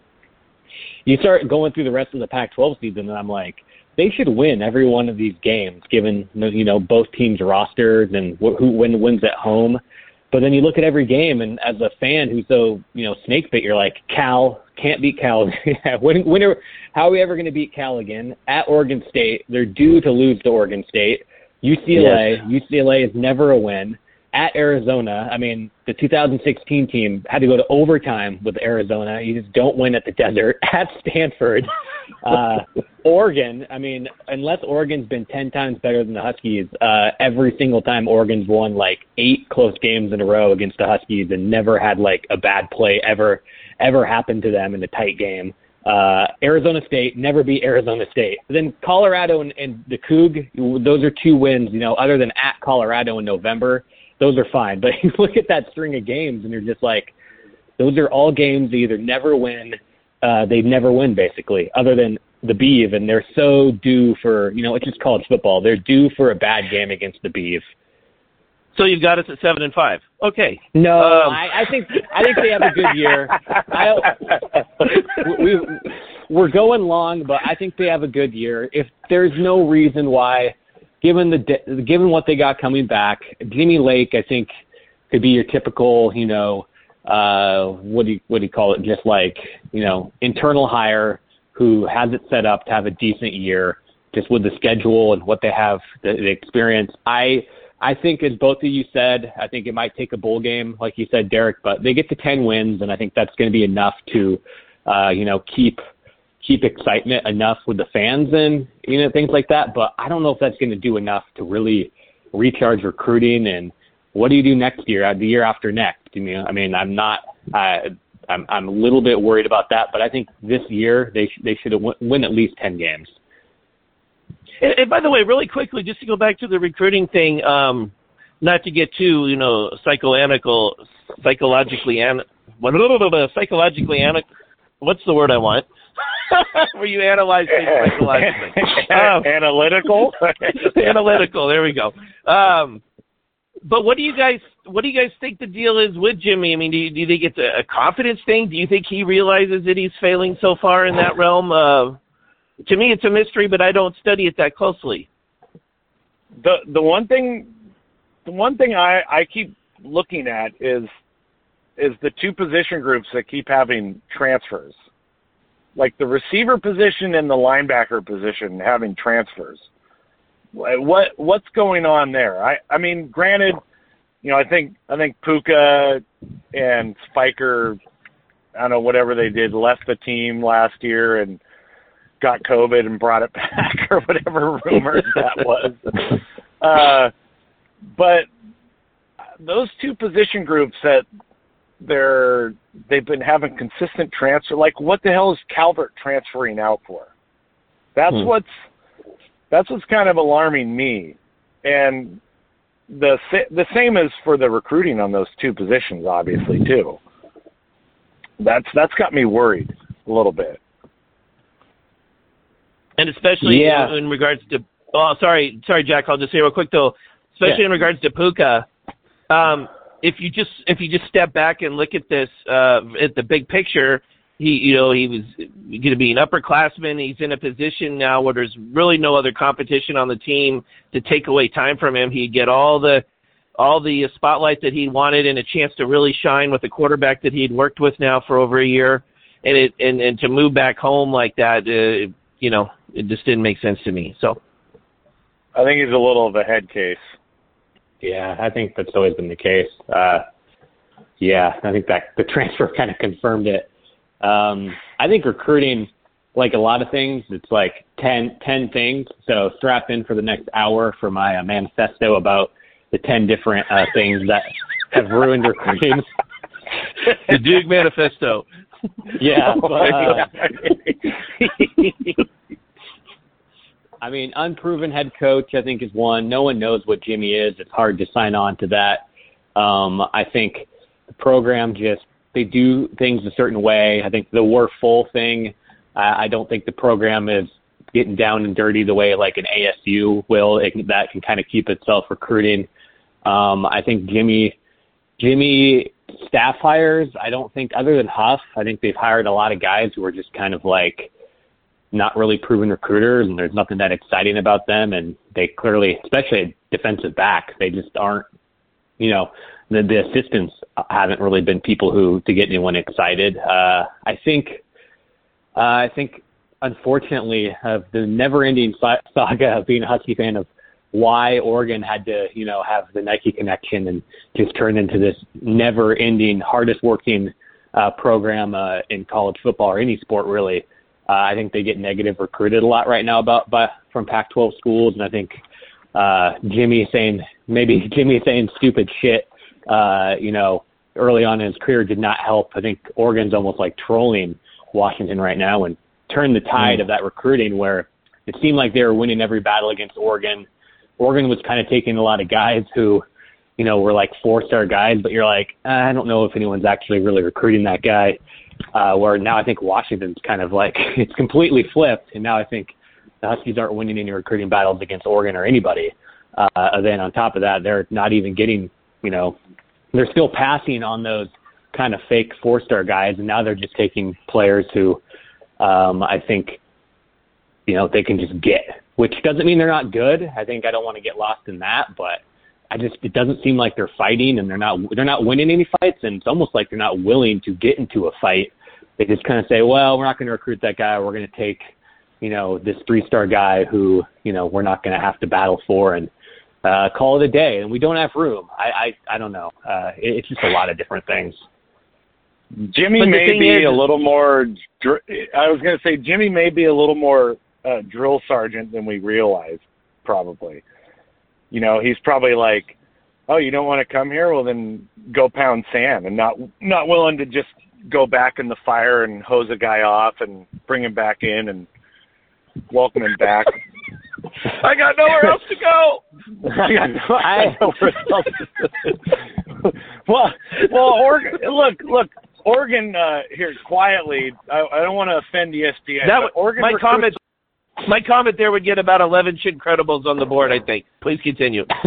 you start going through the rest of the Pac-12 season, and I'm like, they should win every one of these games, given you know both teams' rosters and wh- who win wins at home. But then you look at every game, and as a fan who's so you know snake bit, you're like, Cal can't beat Cal. when when are how are we ever going to beat Cal again? At Oregon State, they're due to lose to Oregon State. UCLA, UCLA is never a win. At Arizona, I mean, the 2016 team had to go to overtime with Arizona. You just don't win at the desert. At Stanford, uh, Oregon, I mean, unless Oregon's been 10 times better than the Huskies, uh, every single time Oregon's won like eight close games in a row against the Huskies and never had like a bad play ever, ever happen to them in a tight game. Uh, Arizona State never beat Arizona State. Then Colorado and, and the Coug, those are two wins, you know, other than at Colorado in November, those are fine. But you look at that string of games and you're just like, those are all games they either never win, uh, they never win basically, other than the Beeve, and they're so due for you know it's just college football. They're due for a bad game against the Beeve. So you've got us at seven and five. Okay. No, um, I, I think I think they have a good year. I, we we're going long, but I think they have a good year. If there's no reason why, given the given what they got coming back, Jimmy Lake, I think could be your typical, you know, uh, what do you what do you call it? Just like you know, internal hire who has it set up to have a decent year, just with the schedule and what they have, the, the experience. I I think, as both of you said, I think it might take a bowl game, like you said, Derek, but they get to ten wins, and I think that's going to be enough to, uh, you know, keep keep excitement enough with the fans and you know things like that. But I don't know if that's going to do enough to really recharge recruiting and what do you do next year, uh, the year after next? I mean, I mean, I'm not, uh, I'm, I'm a little bit worried about that, but I think this year they sh- they should have win, win at least ten games. And, and by the way, really quickly, just to go back to the recruiting thing, um, not to get too, you know, psychoanalytical, psychologically, an, psychologically, an, what's the word I want? Where you analyze things psychologically. Um, analytical. analytical. There we go. Um, but what do you guys what do you guys think the deal is with Jimmy? I mean, do you, do you think it's a, confidence thing? Do you think he realizes that he's failing so far in that realm? Uh, to me, it's a mystery, but I don't study it that closely. The the one thing, the one thing I I keep looking at is is the two position groups that keep having transfers, like the receiver position and the linebacker position having transfers. What what's going on there? I I mean, granted, you know, I think I think Puka and Spiker, I don't know whatever they did, left the team last year and got COVID and brought it back or whatever rumors that was. Uh, but those two position groups that they're they've been having consistent transfer. Like, what the hell is Calvert transferring out for? That's hmm. what's that's what's kind of alarming me. And the the same is for the recruiting on those two positions, obviously too. That's that's got me worried a little bit. And especially yeah. in, in regards to oh sorry sorry Jack I'll just say real quick though especially yeah. in regards to Puka um, if you just if you just step back and look at this uh, at the big picture he you know he was going to be an upperclassman. He's in a position now where there's really no other competition on the team to take away time from him. He'd get all the all the spotlight that he wanted and a chance to really shine with a quarterback that he'd worked with now for over a year. And it and and to move back home like that, uh, you know, it just didn't make sense to me. So, I think he's a little of a head case. Yeah, I think that's always been the case. Uh, yeah, I think that the transfer kind of confirmed it. Um, I think recruiting, like a lot of things, it's like 10, 10 things. So strap in for the next hour for my uh, manifesto about the 10 different uh, things that have ruined recruiting. the Duke Manifesto. Yeah. But, uh, I mean, unproven head coach, I think, is one. No one knows what Jimmy is. It's hard to sign on to that. Um, I think the program just they do things a certain way. I think the we're full thing. Uh, I don't think the program is getting down and dirty the way like an ASU will. It, that can kind of keep itself recruiting. Um, I think Jimmy, Jimmy staff hires. I don't think other than Huff, I think they've hired a lot of guys who are just kind of like not really proven recruiters, and there's nothing that exciting about them. And they clearly, especially defensive back, they just aren't. You know, the, the assistants haven't really been people who to get anyone excited. Uh, I think, uh, I think, unfortunately, of the never-ending saga of being a Husky fan of why Oregon had to, you know, have the Nike connection and just turn into this never-ending, hardest-working uh, program uh, in college football or any sport really. Uh, I think they get negative recruited a lot right now about by from Pac-12 schools, and I think uh, Jimmy saying maybe Jimmy saying stupid shit, uh, you know, early on in his career did not help. I think Oregon's almost like trolling Washington right now and turned the tide mm. of that recruiting where it seemed like they were winning every battle against Oregon. Oregon was kind of taking a lot of guys who, you know, were like four star guys, but you're like, I don't know if anyone's actually really recruiting that guy. Uh, where now I think Washington's kind of like it's completely flipped, and now I think the Huskies aren't winning any recruiting battles against Oregon or anybody. Uh, then on top of that, they're not even getting, you know, they're still passing on those kind of fake four star guys, and now they're just taking players who um, I think you know they can just get. Which doesn't mean they're not good. I think I don't want to get lost in that, but I just it doesn't seem like they're fighting and they're not they're not winning any fights, and it's almost like they're not willing to get into a fight. They just kind of say, well, we're not going to recruit that guy. We're going to take you know this three star guy who you know we're not going to have to battle for and uh, call it a day. And we don't have room. I I, I don't know. Uh, it, it's just a lot of different things. Jimmy may be is, a little more. I was going to say Jimmy may be a little more uh, drill sergeant than we realize. Probably, you know, he's probably like, "Oh, you don't want to come here? Well, then go pound sand," and not not willing to just go back in the fire and hose a guy off and bring him back in and welcome him back. I got nowhere else to go. I got no, I, nowhere else. To well, well, Oregon. Look, look. Oregon uh, here quietly. I, I don't want to offend the ESPN. That, Oregon my comment. My comment there would get about 11 Schincredibles on the board, I think. Please continue. I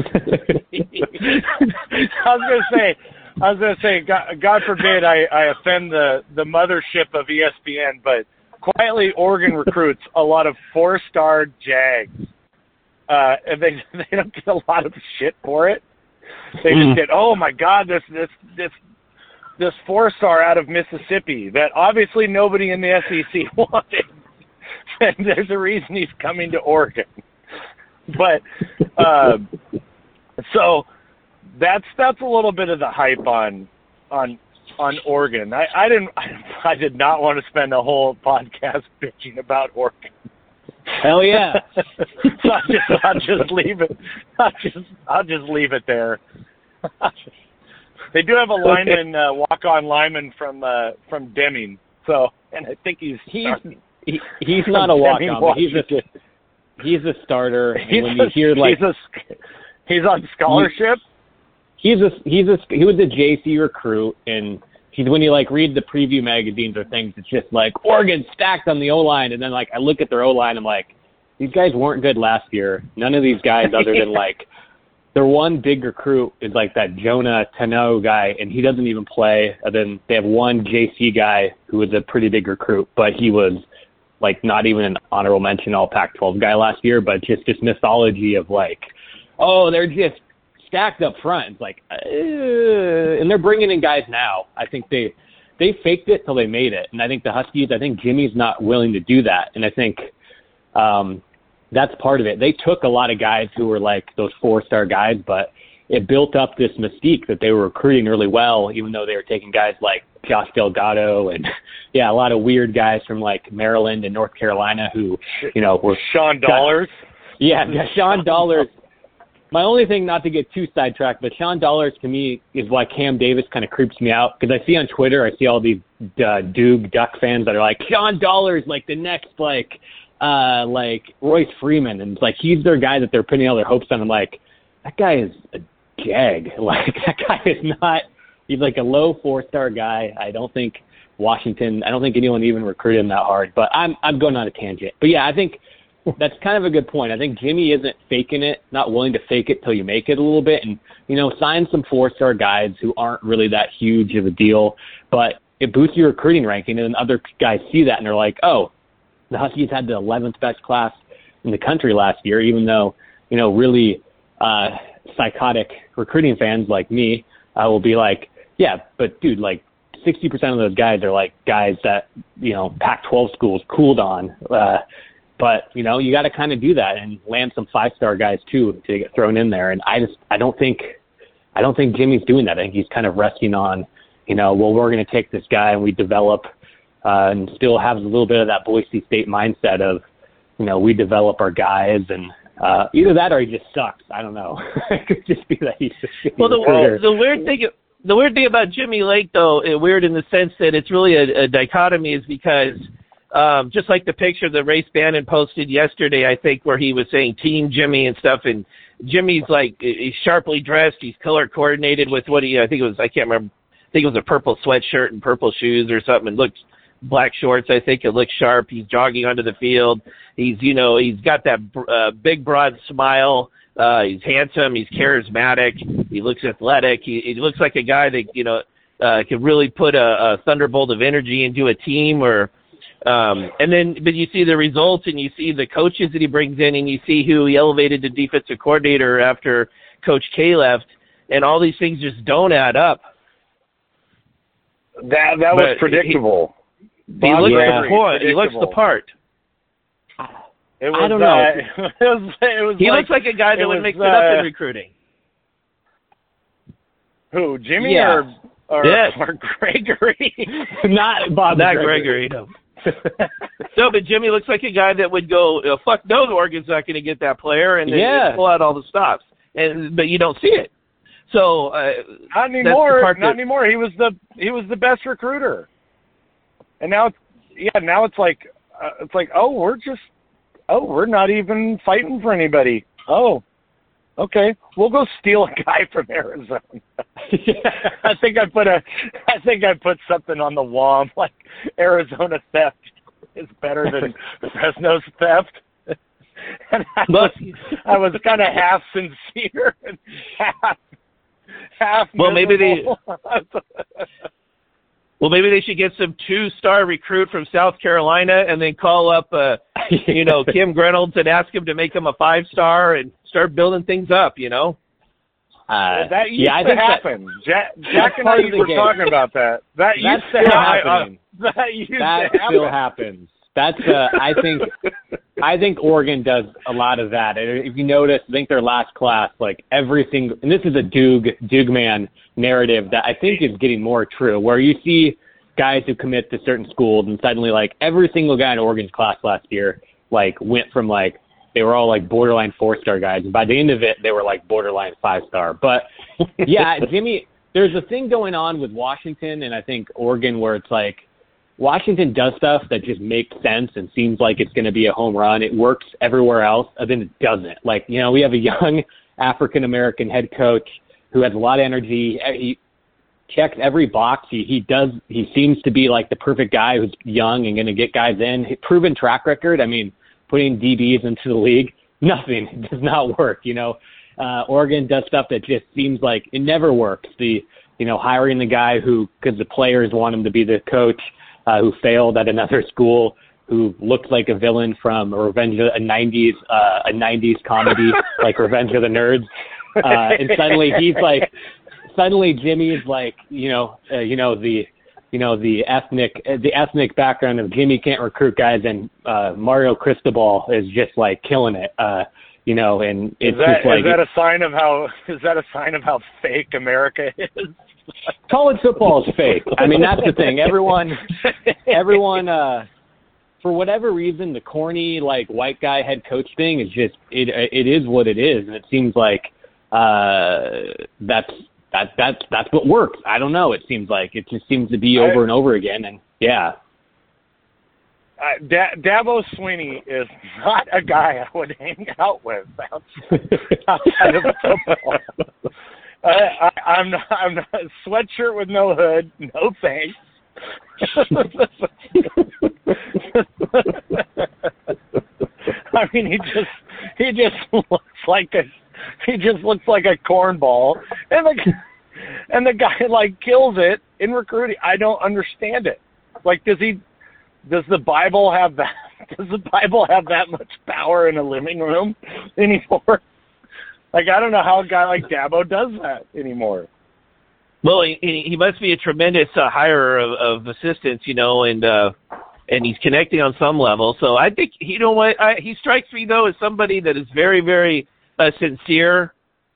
was going to say, I was going to say, God, God forbid I, I offend the the mothership of ESPN, but quietly Oregon recruits a lot of four star Jags. Uh, and they they don't get a lot of shit for it. They just mm. get, oh my god, this this this this four star out of Mississippi that obviously nobody in the SEC wanted. and there's a reason he's coming to Oregon. But uh, so that's that's a little bit of the hype on on on Oregon. I, I didn't. I, I did not want to spend a whole podcast bitching about Oregon. Hell yeah! so I'll just, I'll just leave it. I'll just, I'll just leave it there. they do have a lineman, uh, walk-on lineman from uh, from Deming. So, and I think he's he's he, he's not a walk-on. He's a he's a starter. He's when you hear like he's, a, he's on scholarship. He's a he's a he was a JC recruit, and he's when you like read the preview magazines or things, it's just like Oregon stacked on the O line, and then like I look at their O line, I'm like, these guys weren't good last year. None of these guys, other than like their one big recruit is like that Jonah Tanoh guy, and he doesn't even play. And then they have one JC guy who was a pretty big recruit, but he was like not even an honorable mention All Pac-12 guy last year. But just this mythology of like, oh, they're just stacked up front. It's like, uh, and they're bringing in guys now. I think they they faked it till they made it, and I think the Huskies. I think Jimmy's not willing to do that, and I think um, that's part of it. They took a lot of guys who were like those four star guys, but it built up this mystique that they were recruiting really well, even though they were taking guys like Josh Delgado and yeah, a lot of weird guys from like Maryland and North Carolina who, you know, were Sean Dollars. yeah, yeah, Sean Dollars my only thing, not to get too sidetracked, but Sean Dollars to me is why Cam Davis kind of creeps me out because I see on Twitter, I see all these uh, Duke Duck fans that are like Sean Dollars, like the next like uh like Royce Freeman, and it's like he's their guy that they're putting all their hopes on. I'm like, that guy is a jag. Like that guy is not. He's like a low four star guy. I don't think Washington. I don't think anyone even recruited him that hard. But I'm I'm going on a tangent. But yeah, I think that's kind of a good point. I think Jimmy isn't faking it, not willing to fake it till you make it a little bit, and you know, sign some four star guys who aren't really that huge of a deal, but it boosts your recruiting ranking, and then other guys see that and they're like, oh, the Huskies had the 11th best class in the country last year, even though you know really uh, psychotic recruiting fans like me uh, will be like, yeah, but dude, like 60% of those guys are like guys that you know Pac-12 schools cooled on. Uh, but you know, you got to kind of do that and land some five star guys too to get thrown in there. And I just I don't think I don't think Jimmy's doing that. I think he's kind of resting on, you know, well we're going to take this guy and we develop, uh, and still has a little bit of that Boise State mindset of, you know, we develop our guys and uh, either that or he just sucks. I don't know. it could just be that he's just well. The, the weird thing, the weird thing about Jimmy Lake, though, it, weird in the sense that it's really a, a dichotomy, is because um, just like the picture that Race Bannon posted yesterday, I think, where he was saying Team Jimmy and stuff, and Jimmy's like he's sharply dressed, he's color coordinated with what he, I think it was, I can't remember, I think it was a purple sweatshirt and purple shoes or something, and looked black shorts. I think it looks sharp. He's jogging onto the field. He's, you know, he's got that uh, big broad smile. Uh, he's handsome. He's charismatic. He looks athletic. He, he looks like a guy that you know uh, can really put a, a thunderbolt of energy into a team. Or um, and then, but you see the results, and you see the coaches that he brings in, and you see who he elevated to defensive coordinator after Coach K left, and all these things just don't add up. That that was predictable. He, he looks yeah. the part. He looks the part. It was, I don't know. Uh, it was, it was he like, looks like a guy that would was, mix uh, it up in recruiting. Who, Jimmy Yeah. or or, Yes. or Gregory? not Bob. Not Gregory. Gregory, no. No, but Jimmy looks like a guy that would go, uh, "Fuck no, the Oregon's not going to get that player," and then Yeah. pull out all the stops. And but you don't see it. So uh, not that's the anymore. part Not that- anymore. He was the he was the best recruiter. And now, it's, yeah, now it's like uh, it's like oh we're just oh we're not even fighting for anybody. Oh, okay, we'll go steal a guy from Arizona. I think I put a I think I put something on the wall. I'm like Arizona theft is better than Fresno's theft. And I was, I was kind of half sincere and half half. Well, maybe they- Well, maybe they should get some two-star recruit from South Carolina and then call up, uh, you know, Kim Reynolds and ask him to make him a five-star and start building things up. You know. Uh, that used yeah, I to think that- happen. Jack, Jack and I part of the were game. talking about that. That That's used to still happen. happening. that used that to happen. still happens. That's uh, I think I think Oregon does a lot of that. If you notice, I think their last class, like every single, and this is a Dug Dawgman narrative that I think is getting more true, where you see guys who commit to certain schools, and suddenly like every single guy in Oregon's class last year, like went from like they were all like borderline four star guys, and by the end of it, they were like borderline five star. But yeah, Jimmy, there's a thing going on with Washington and I think Oregon where it's like Washington does stuff that just makes sense and seems like it's going to be a home run. It works everywhere else, and then it doesn't. Like, you know, we have a young African American head coach who has a lot of energy. He checks every box. He he does. He seems to be like the perfect guy who's young and going to get guys in. Proven track record. I mean, putting DBs into the league, nothing it does not work. You know, uh, Oregon does stuff that just seems like it never works. The you know hiring the guy who because the players want him to be the coach uh, who failed at another school, who looked like a villain from a Revenge of a '90s uh, a '90s comedy like Revenge of the Nerds, uh, and suddenly he's like, suddenly Jimmy's like, you know, uh, you know the. You know the ethnic uh, the ethnic background of Jimmy can't recruit guys and uh, Mario Cristobal is just like killing it. Uh, you know, and it's Is that, just like is that a sign of how is that a sign of how fake America is? college football is fake. I mean, that's the thing. Everyone, everyone, uh, for whatever reason, the corny like white guy head coach thing is just it. It is what it is, and it seems like uh, that's that that's that's what works. I don't know. It seems like it just seems to be over I- and over again, and yeah. Uh, da- Dabo Swinney is not a guy I would hang out with outside, outside of football. I, I, I'm not. I'm not a sweatshirt with no hood. No thanks. I mean, he just he just looks like a he just looks like a cornball, and the and the guy like kills it in recruiting. I don't understand it. Like, does he? Does the Bible have that? Does the Bible have that much power in a living room anymore? Like, I don't know how a guy like Dabo does that anymore. Well, he, he must be a tremendous uh, hirer of, of assistants, you know, and uh, and he's connecting on some level. So I think you know what I, he strikes me though as somebody that is very very uh, sincere,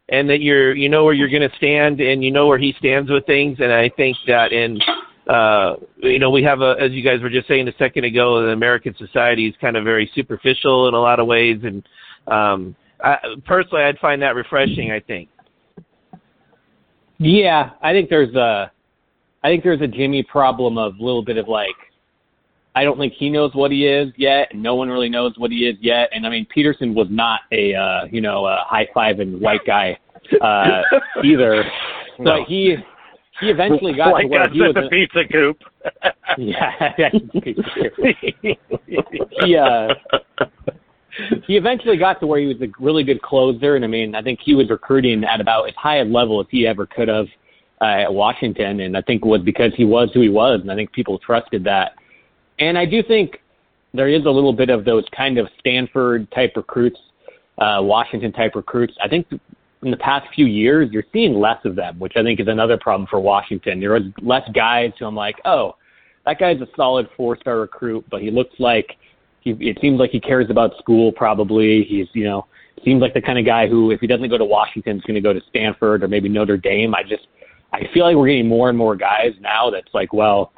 and that you're you know where you're going to stand, and you know where he stands with things. And I think that in uh, you know, we have a, as you guys were just saying a second ago, the American society is kind of very superficial in a lot of ways, and um, I, personally, I'd find that refreshing. I think. Yeah, I think there's a, I think there's a Jimmy problem of a little bit of like, I don't think he knows what he is yet, and no one really knows what he is yet. And I mean, Petersen was not a, uh, you know, a high five and white guy uh, either, but No. he he eventually got like to where he was. the a- pizza coop. yeah, he uh, he eventually got to where he was a really good closer, and I mean, I think he was recruiting at about as high a level as he ever could have uh, at Washington, and I think it was because he was who he was, and I think people trusted that. And I do think there is a little bit of those kind of Stanford type recruits, uh, Washington type recruits. I think in the past few years, you're seeing less of them, which I think is another problem for Washington. There was less guys who I'm like, oh, that guy's a solid four-star recruit, but he looks like he. It seems like he cares about school. Probably he's, you know, seems like the kind of guy who, if he doesn't go to Washington, is going to go to Stanford or maybe Notre Dame. I just, I feel like we're getting more and more guys now that's like, well,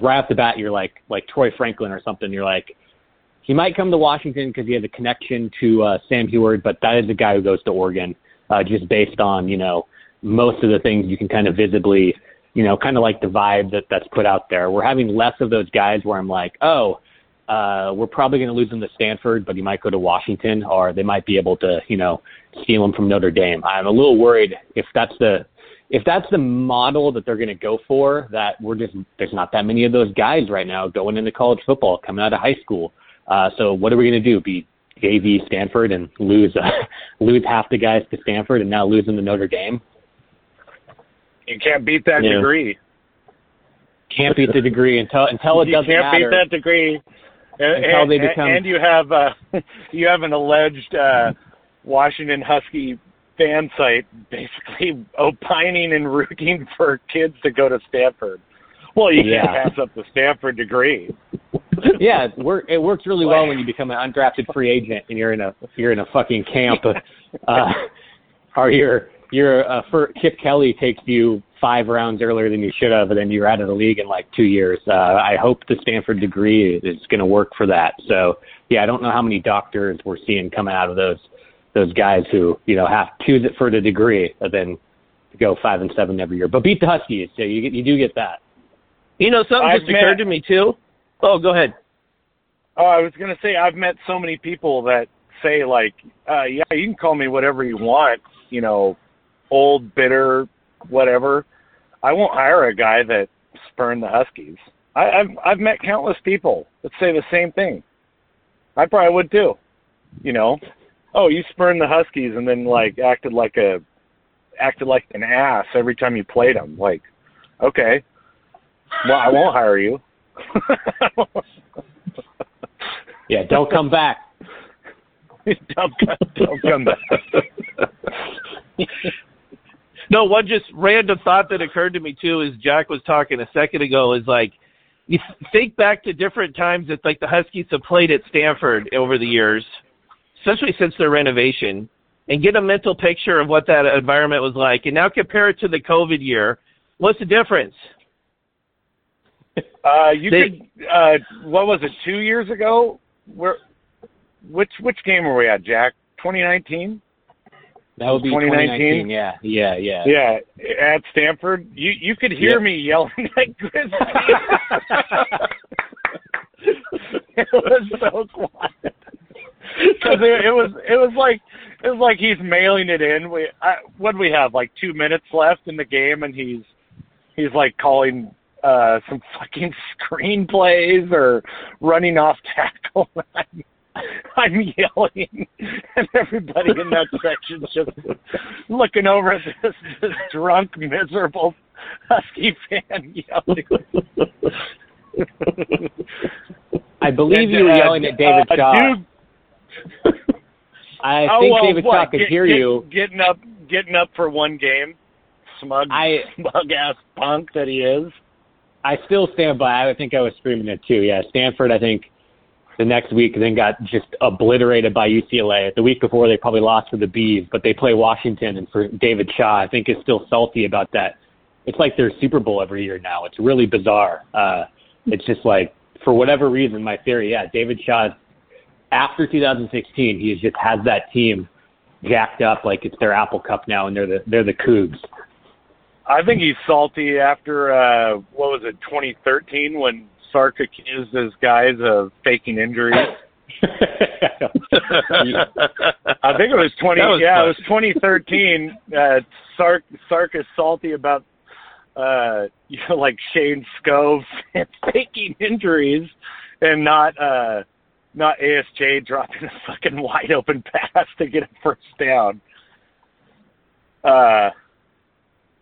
right off the bat, you're like, like Troy Franklin or something. You're like, he might come to Washington because he has a connection to uh, Sam Huard, but that is a guy who goes to Oregon, uh, just based on you know most of the things you can kind of visibly, you know, kind of like the vibe that that's put out there. We're having less of those guys where I'm like, oh, uh, we're probably going to lose him to Stanford, but he might go to Washington, or they might be able to, you know, steal him from Notre Dame. I'm a little worried if that's the if that's the model that they're going to go for, that we're just there's not that many of those guys right now going into college football coming out of high school. Uh, so what are we going to do? Be JV Stanford and lose uh, lose half the guys to Stanford and now lose them to Notre Dame? You can't beat that Yeah. degree. Can't beat the degree until until it you doesn't matter. You can't beat that degree. And, Until and, they become- and you have uh, you have an alleged uh, Washington Husky fan site basically opining and rooting for kids to go to Stanford. Well, you Yeah. can't pass up the Stanford degree. yeah, it, work, it works really well when you become an undrafted free agent and you're in a you're in a fucking camp, uh, or you're you're uh, for Chip Kelly takes you five rounds earlier than you should have, and then you're out of the league in like two years. Uh, I hope the Stanford degree is going to work for that. So yeah, I don't know how many doctors we're seeing coming out of those those guys who you know have choose it for the degree, and then go five and seven every year, but beat the Huskies. So you get, you do get that. You know, something I've just occurred to me too. Oh, go ahead. Oh, I was gonna say I've met so many people that say like, uh, yeah, you can call me whatever you want, you know, old, bitter, whatever. I won't hire a guy that spurned the Huskies. I, I've I've met countless people that say the same thing. I probably would too. You know, oh, you spurned the Huskies and then like acted like a acted like an ass every time you played them. Like, okay, well, I won't hire you. Yeah, don't come back. don't, don't come back. No, one just random thought that occurred to me too is Jack was talking a second ago is like you think back to different times that like the Huskies have played at Stanford over the years, especially since their renovation, and get a mental picture of what that environment was like, and now compare it to the COVID year. What's the difference? Uh, you They- could. Uh, what was it? Two years ago? Where? Which which game were we at, Jack? 2019. That would be 2019? 2019. Yeah, yeah, yeah. Yeah, at Stanford. You you could hear Yep. me yelling at Grizzly. it was so quiet because it, it was it was like it was like he's mailing it in. We I, what do we have? Like two minutes left in the game, and he's he's like calling uh some fucking screenplays or running off tackle. I'm, I'm yelling, and everybody in that section's just looking over at this, this drunk, miserable Husky fan yelling. I believe And, you were uh, yelling at David uh, Shaw. I oh, think well, David what, Shaw could get- hear get- you. Getting up, getting up for one game, smug, I smug ass punk that he is. I still stand by. I think I was screaming it too. Yeah, Stanford. I think the next week then got just obliterated by UCLA. The week before they probably lost to the Bees, but they play Washington, and for David Shaw, I think is still salty about that it's like their Super Bowl every year now. It's really bizarre. Uh, it's just like for whatever reason, my theory, yeah, David Shaw after 2016, he just has that team jacked up like it's their Apple Cup now, and they're the they're the Cougs. I think he's salty after uh what was it, 2013, when Sark accused his guys of faking injuries. I think it was 20. Was yeah, fun. it was 2013. Uh, Sark Sark is salty about uh you know like Shayne Skov faking injuries and not uh not ASJ dropping a fucking wide open pass to get a first down. Uh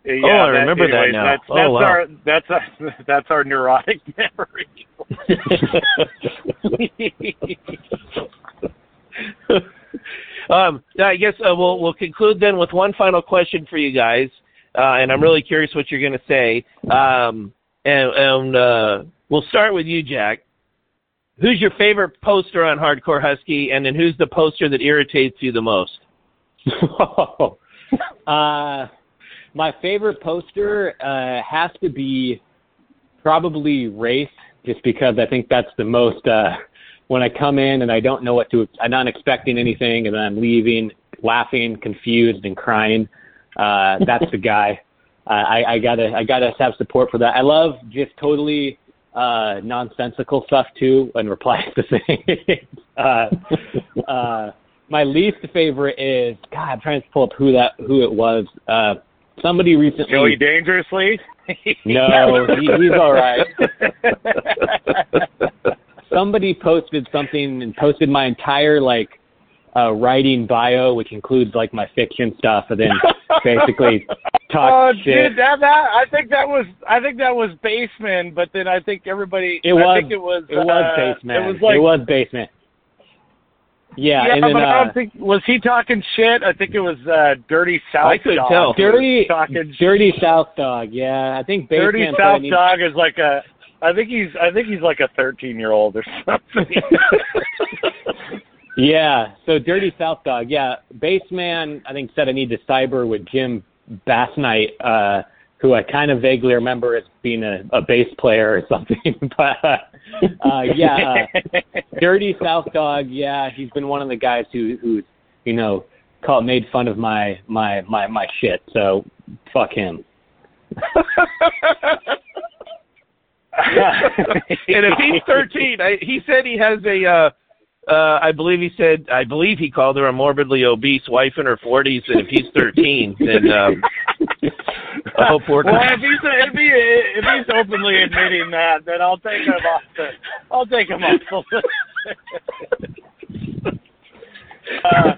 yeah, Oh, I remember that now. That's, Oh, wow. our that's our, that's our neurotic memory. um, I guess uh, we'll we'll conclude then with one final question for you guys, uh, and I'm really curious what you're going to say. Um, and and uh, we'll start with you, Jack. Who's your favorite poster on Hardcore Husky, and then who's the poster that irritates you the most? uh, my favorite poster uh, has to be probably Race, just because I think that's the most. Uh, when I come in and I don't know what to, I'm not expecting anything, and then I'm leaving, laughing, confused, and crying. Uh, that's the guy. Uh, I, I gotta, I gotta have support for that. I love just totally uh, nonsensical stuff too, and replies to things. uh, uh, my least favorite is God. I'm trying to pull up who that who it was. Uh, somebody recently. Joey dangerously. No, he, he's all right. Somebody posted something and posted my entire like uh, writing bio, which includes like my fiction stuff, and then basically Oh, talked shit. dude, that, that I think that was I think that was basement, but then I think everybody It I was. think it was It was uh, basement. It was like it was basement. Yeah, yeah, and then but I uh, don't think was he talking shit. I think it was uh, Dirty South. I couldn't Dog tell. dirty, talking dirty South Dog. Yeah, I think Dirty. South said Dog is like a. I think he's I think he's like a 13 year old or something. Yeah, so Dirty South Dog. Yeah, Baseman, I think said I need to cyber with Jim Bassnight, uh, who I kind of vaguely remember as being a, a bass player or something. but uh, yeah, uh, Dirty South Dog. Yeah, he's been one of the guys who who's you know called made fun of my my my my shit. So fuck him. and if he's 13, I, he said he has a. Uh, uh, I believe he said. I believe he called her a morbidly obese wife in her 40s, and if he's 13, then um, I hope we're. well, if he's if, he, if he's openly admitting that, then I'll take him off the I'll take him off the uh,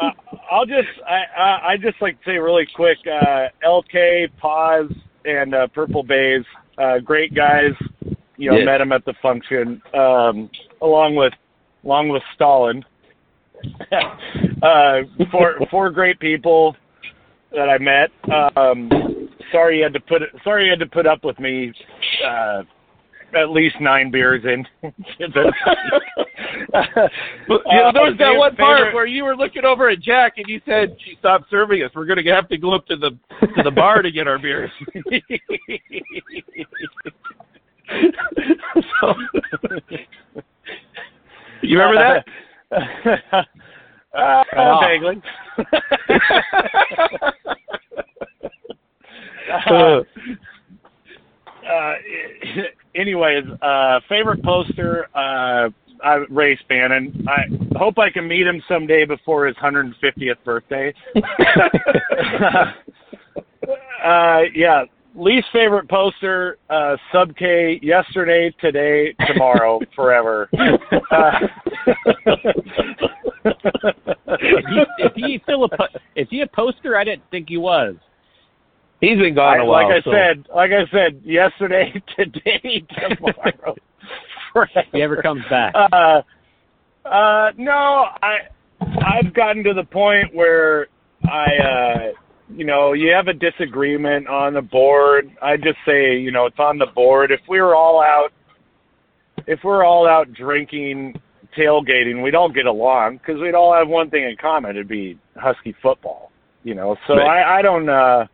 uh, I'll just I I I just like to say really quick, uh, LK, Paz, and uh, Purple Bays, uh, great guys. You know, Yeah. met him at the function, um, along with along with Stalin. uh, four four great people that I met. Um, sorry you had to put sorry you had to put up with me. Uh, at least nine beers in. But, you know, there was that Uh, one part where you were looking over at Jack and you said she stopped serving us. We're going to have to go up to the to the bar to get our beers. so, you remember that? Uh, off. vaguely. Uh, uh, anyways, uh, favorite poster, uh, I, Ray Spannon. I hope I can meet him someday before his 150th birthday. uh, yeah, least favorite poster, uh, Sub K, yesterday, today, tomorrow, forever. Uh, Is he, is he still a is he a poster? I didn't think he was. he's been gone I- a while. like I so- said, like I said, yesterday, today, tomorrow. If he ever comes back. Uh, uh, no, I, I've gotten to the point where I, uh, you know, you have a disagreement on the board. I just say, you know, it's on the board. If we were all out, if we're all out drinking, tailgating, we don't get along because we'd all have one thing in common. It'd be Husky football, you know. So Right. I, I don't, uh,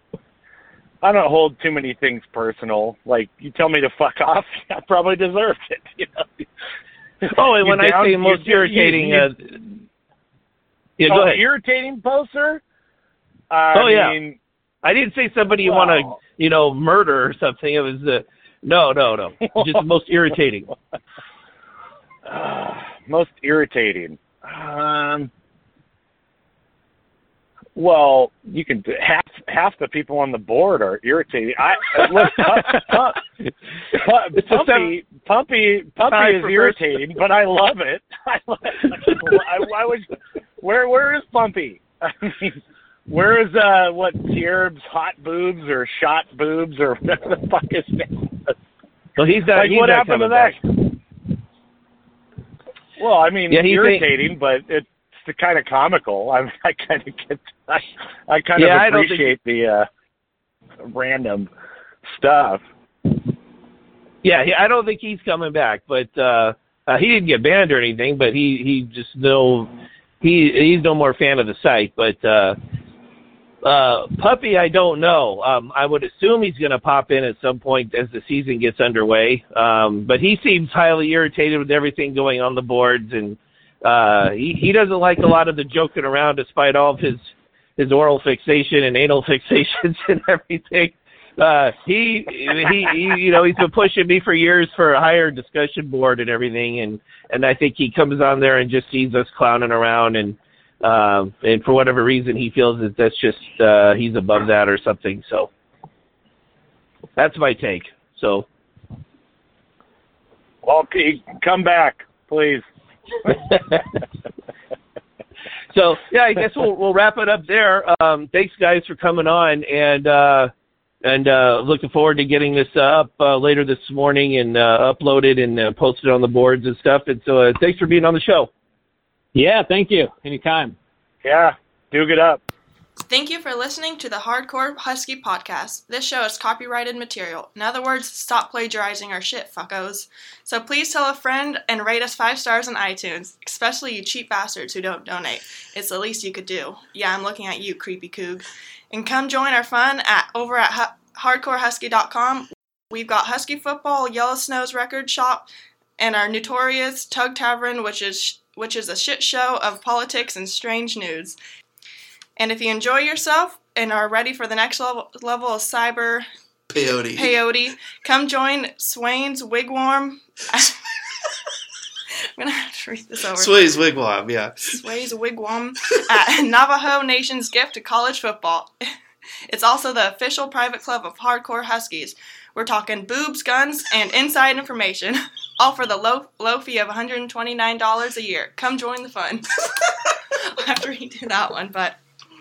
I don't hold too many things personal. Like you tell me to fuck off, I probably deserved it. You know. Oh, and when I down- say you- most you- irritating, you- uh, yeah, go oh, ahead. irritating poster. I Oh, yeah. mean, I didn't say somebody you want to, you know, murder or something. It was uh, no, no, no. Just most irritating. Uh, most irritating. Um. Well, you can half half the people on the board are irritating. I look, Pump, a Pumpy, Pumpy, Pumpy is irritating, but I love it. I, love I, I was where where is Pumpy? I mean, where is uh what Tierb's hot boobs or shot boobs or whatever the fuck is that? was? Well, he's not. Like he's what not happened to that? back. Well, I mean, Yeah, he think- irritating, but it's the kind of comical. I I kind of get. I, I kind Yeah, of don't think- appreciate the uh, random stuff. Yeah, he, I don't think he's coming back, but uh, uh he didn't get banned or anything. But he he just no he he's no more fan of the site. But uh, uh, Puppy, I don't know. Um, I would assume he's going to pop in at some point as the season gets underway. Um, but he seems highly irritated with everything going on the boards, and uh, he he doesn't like a lot of the joking around, despite all of his his oral fixation and anal fixations and everything. Uh, he, he, he, you know, he's been pushing me for years for a higher discussion board and everything, and and I think he comes on there and just sees us clowning around, and um, and for whatever reason he feels that that's just uh, he's above that or something. So that's my take. So Well, come back, please. so yeah, I guess we'll we'll wrap it up there. Um, thanks guys for coming on, and uh, and uh, looking forward to getting this uh, up uh, later this morning and uh, uploaded and uh, posted on the boards and stuff. And so uh, thanks for being on the show. Yeah, thank you. Anytime. Yeah, do it up. Thank you for listening to the Hardcore Husky podcast. This show is copyrighted material. In other words, stop plagiarizing our shit, fuckos. So please tell a friend and rate us five stars on iTunes, especially you cheap bastards who don't donate. It's the least you could do. Yeah, I'm looking at you, creepy coog. And come join our fun at over at hu- hardcorehusky.com. We've got Husky football, Yellow Snow's record shop, and our notorious Tug Tavern, which is which is a shit show of politics and strange news. And if you enjoy yourself and are ready for the next level, level of cyber Peyote. peyote, come join Swain's Wigwam. I'm gonna have to read this over. Sway's Wigwam, yeah. Sway's Wigwam at Navajo Nation's gift to college football. It's also the official private club of hardcore Huskies. We're talking boobs, guns, and inside information, all for the low low fee of $129 a year. Come join the fun. Have to redo that one, but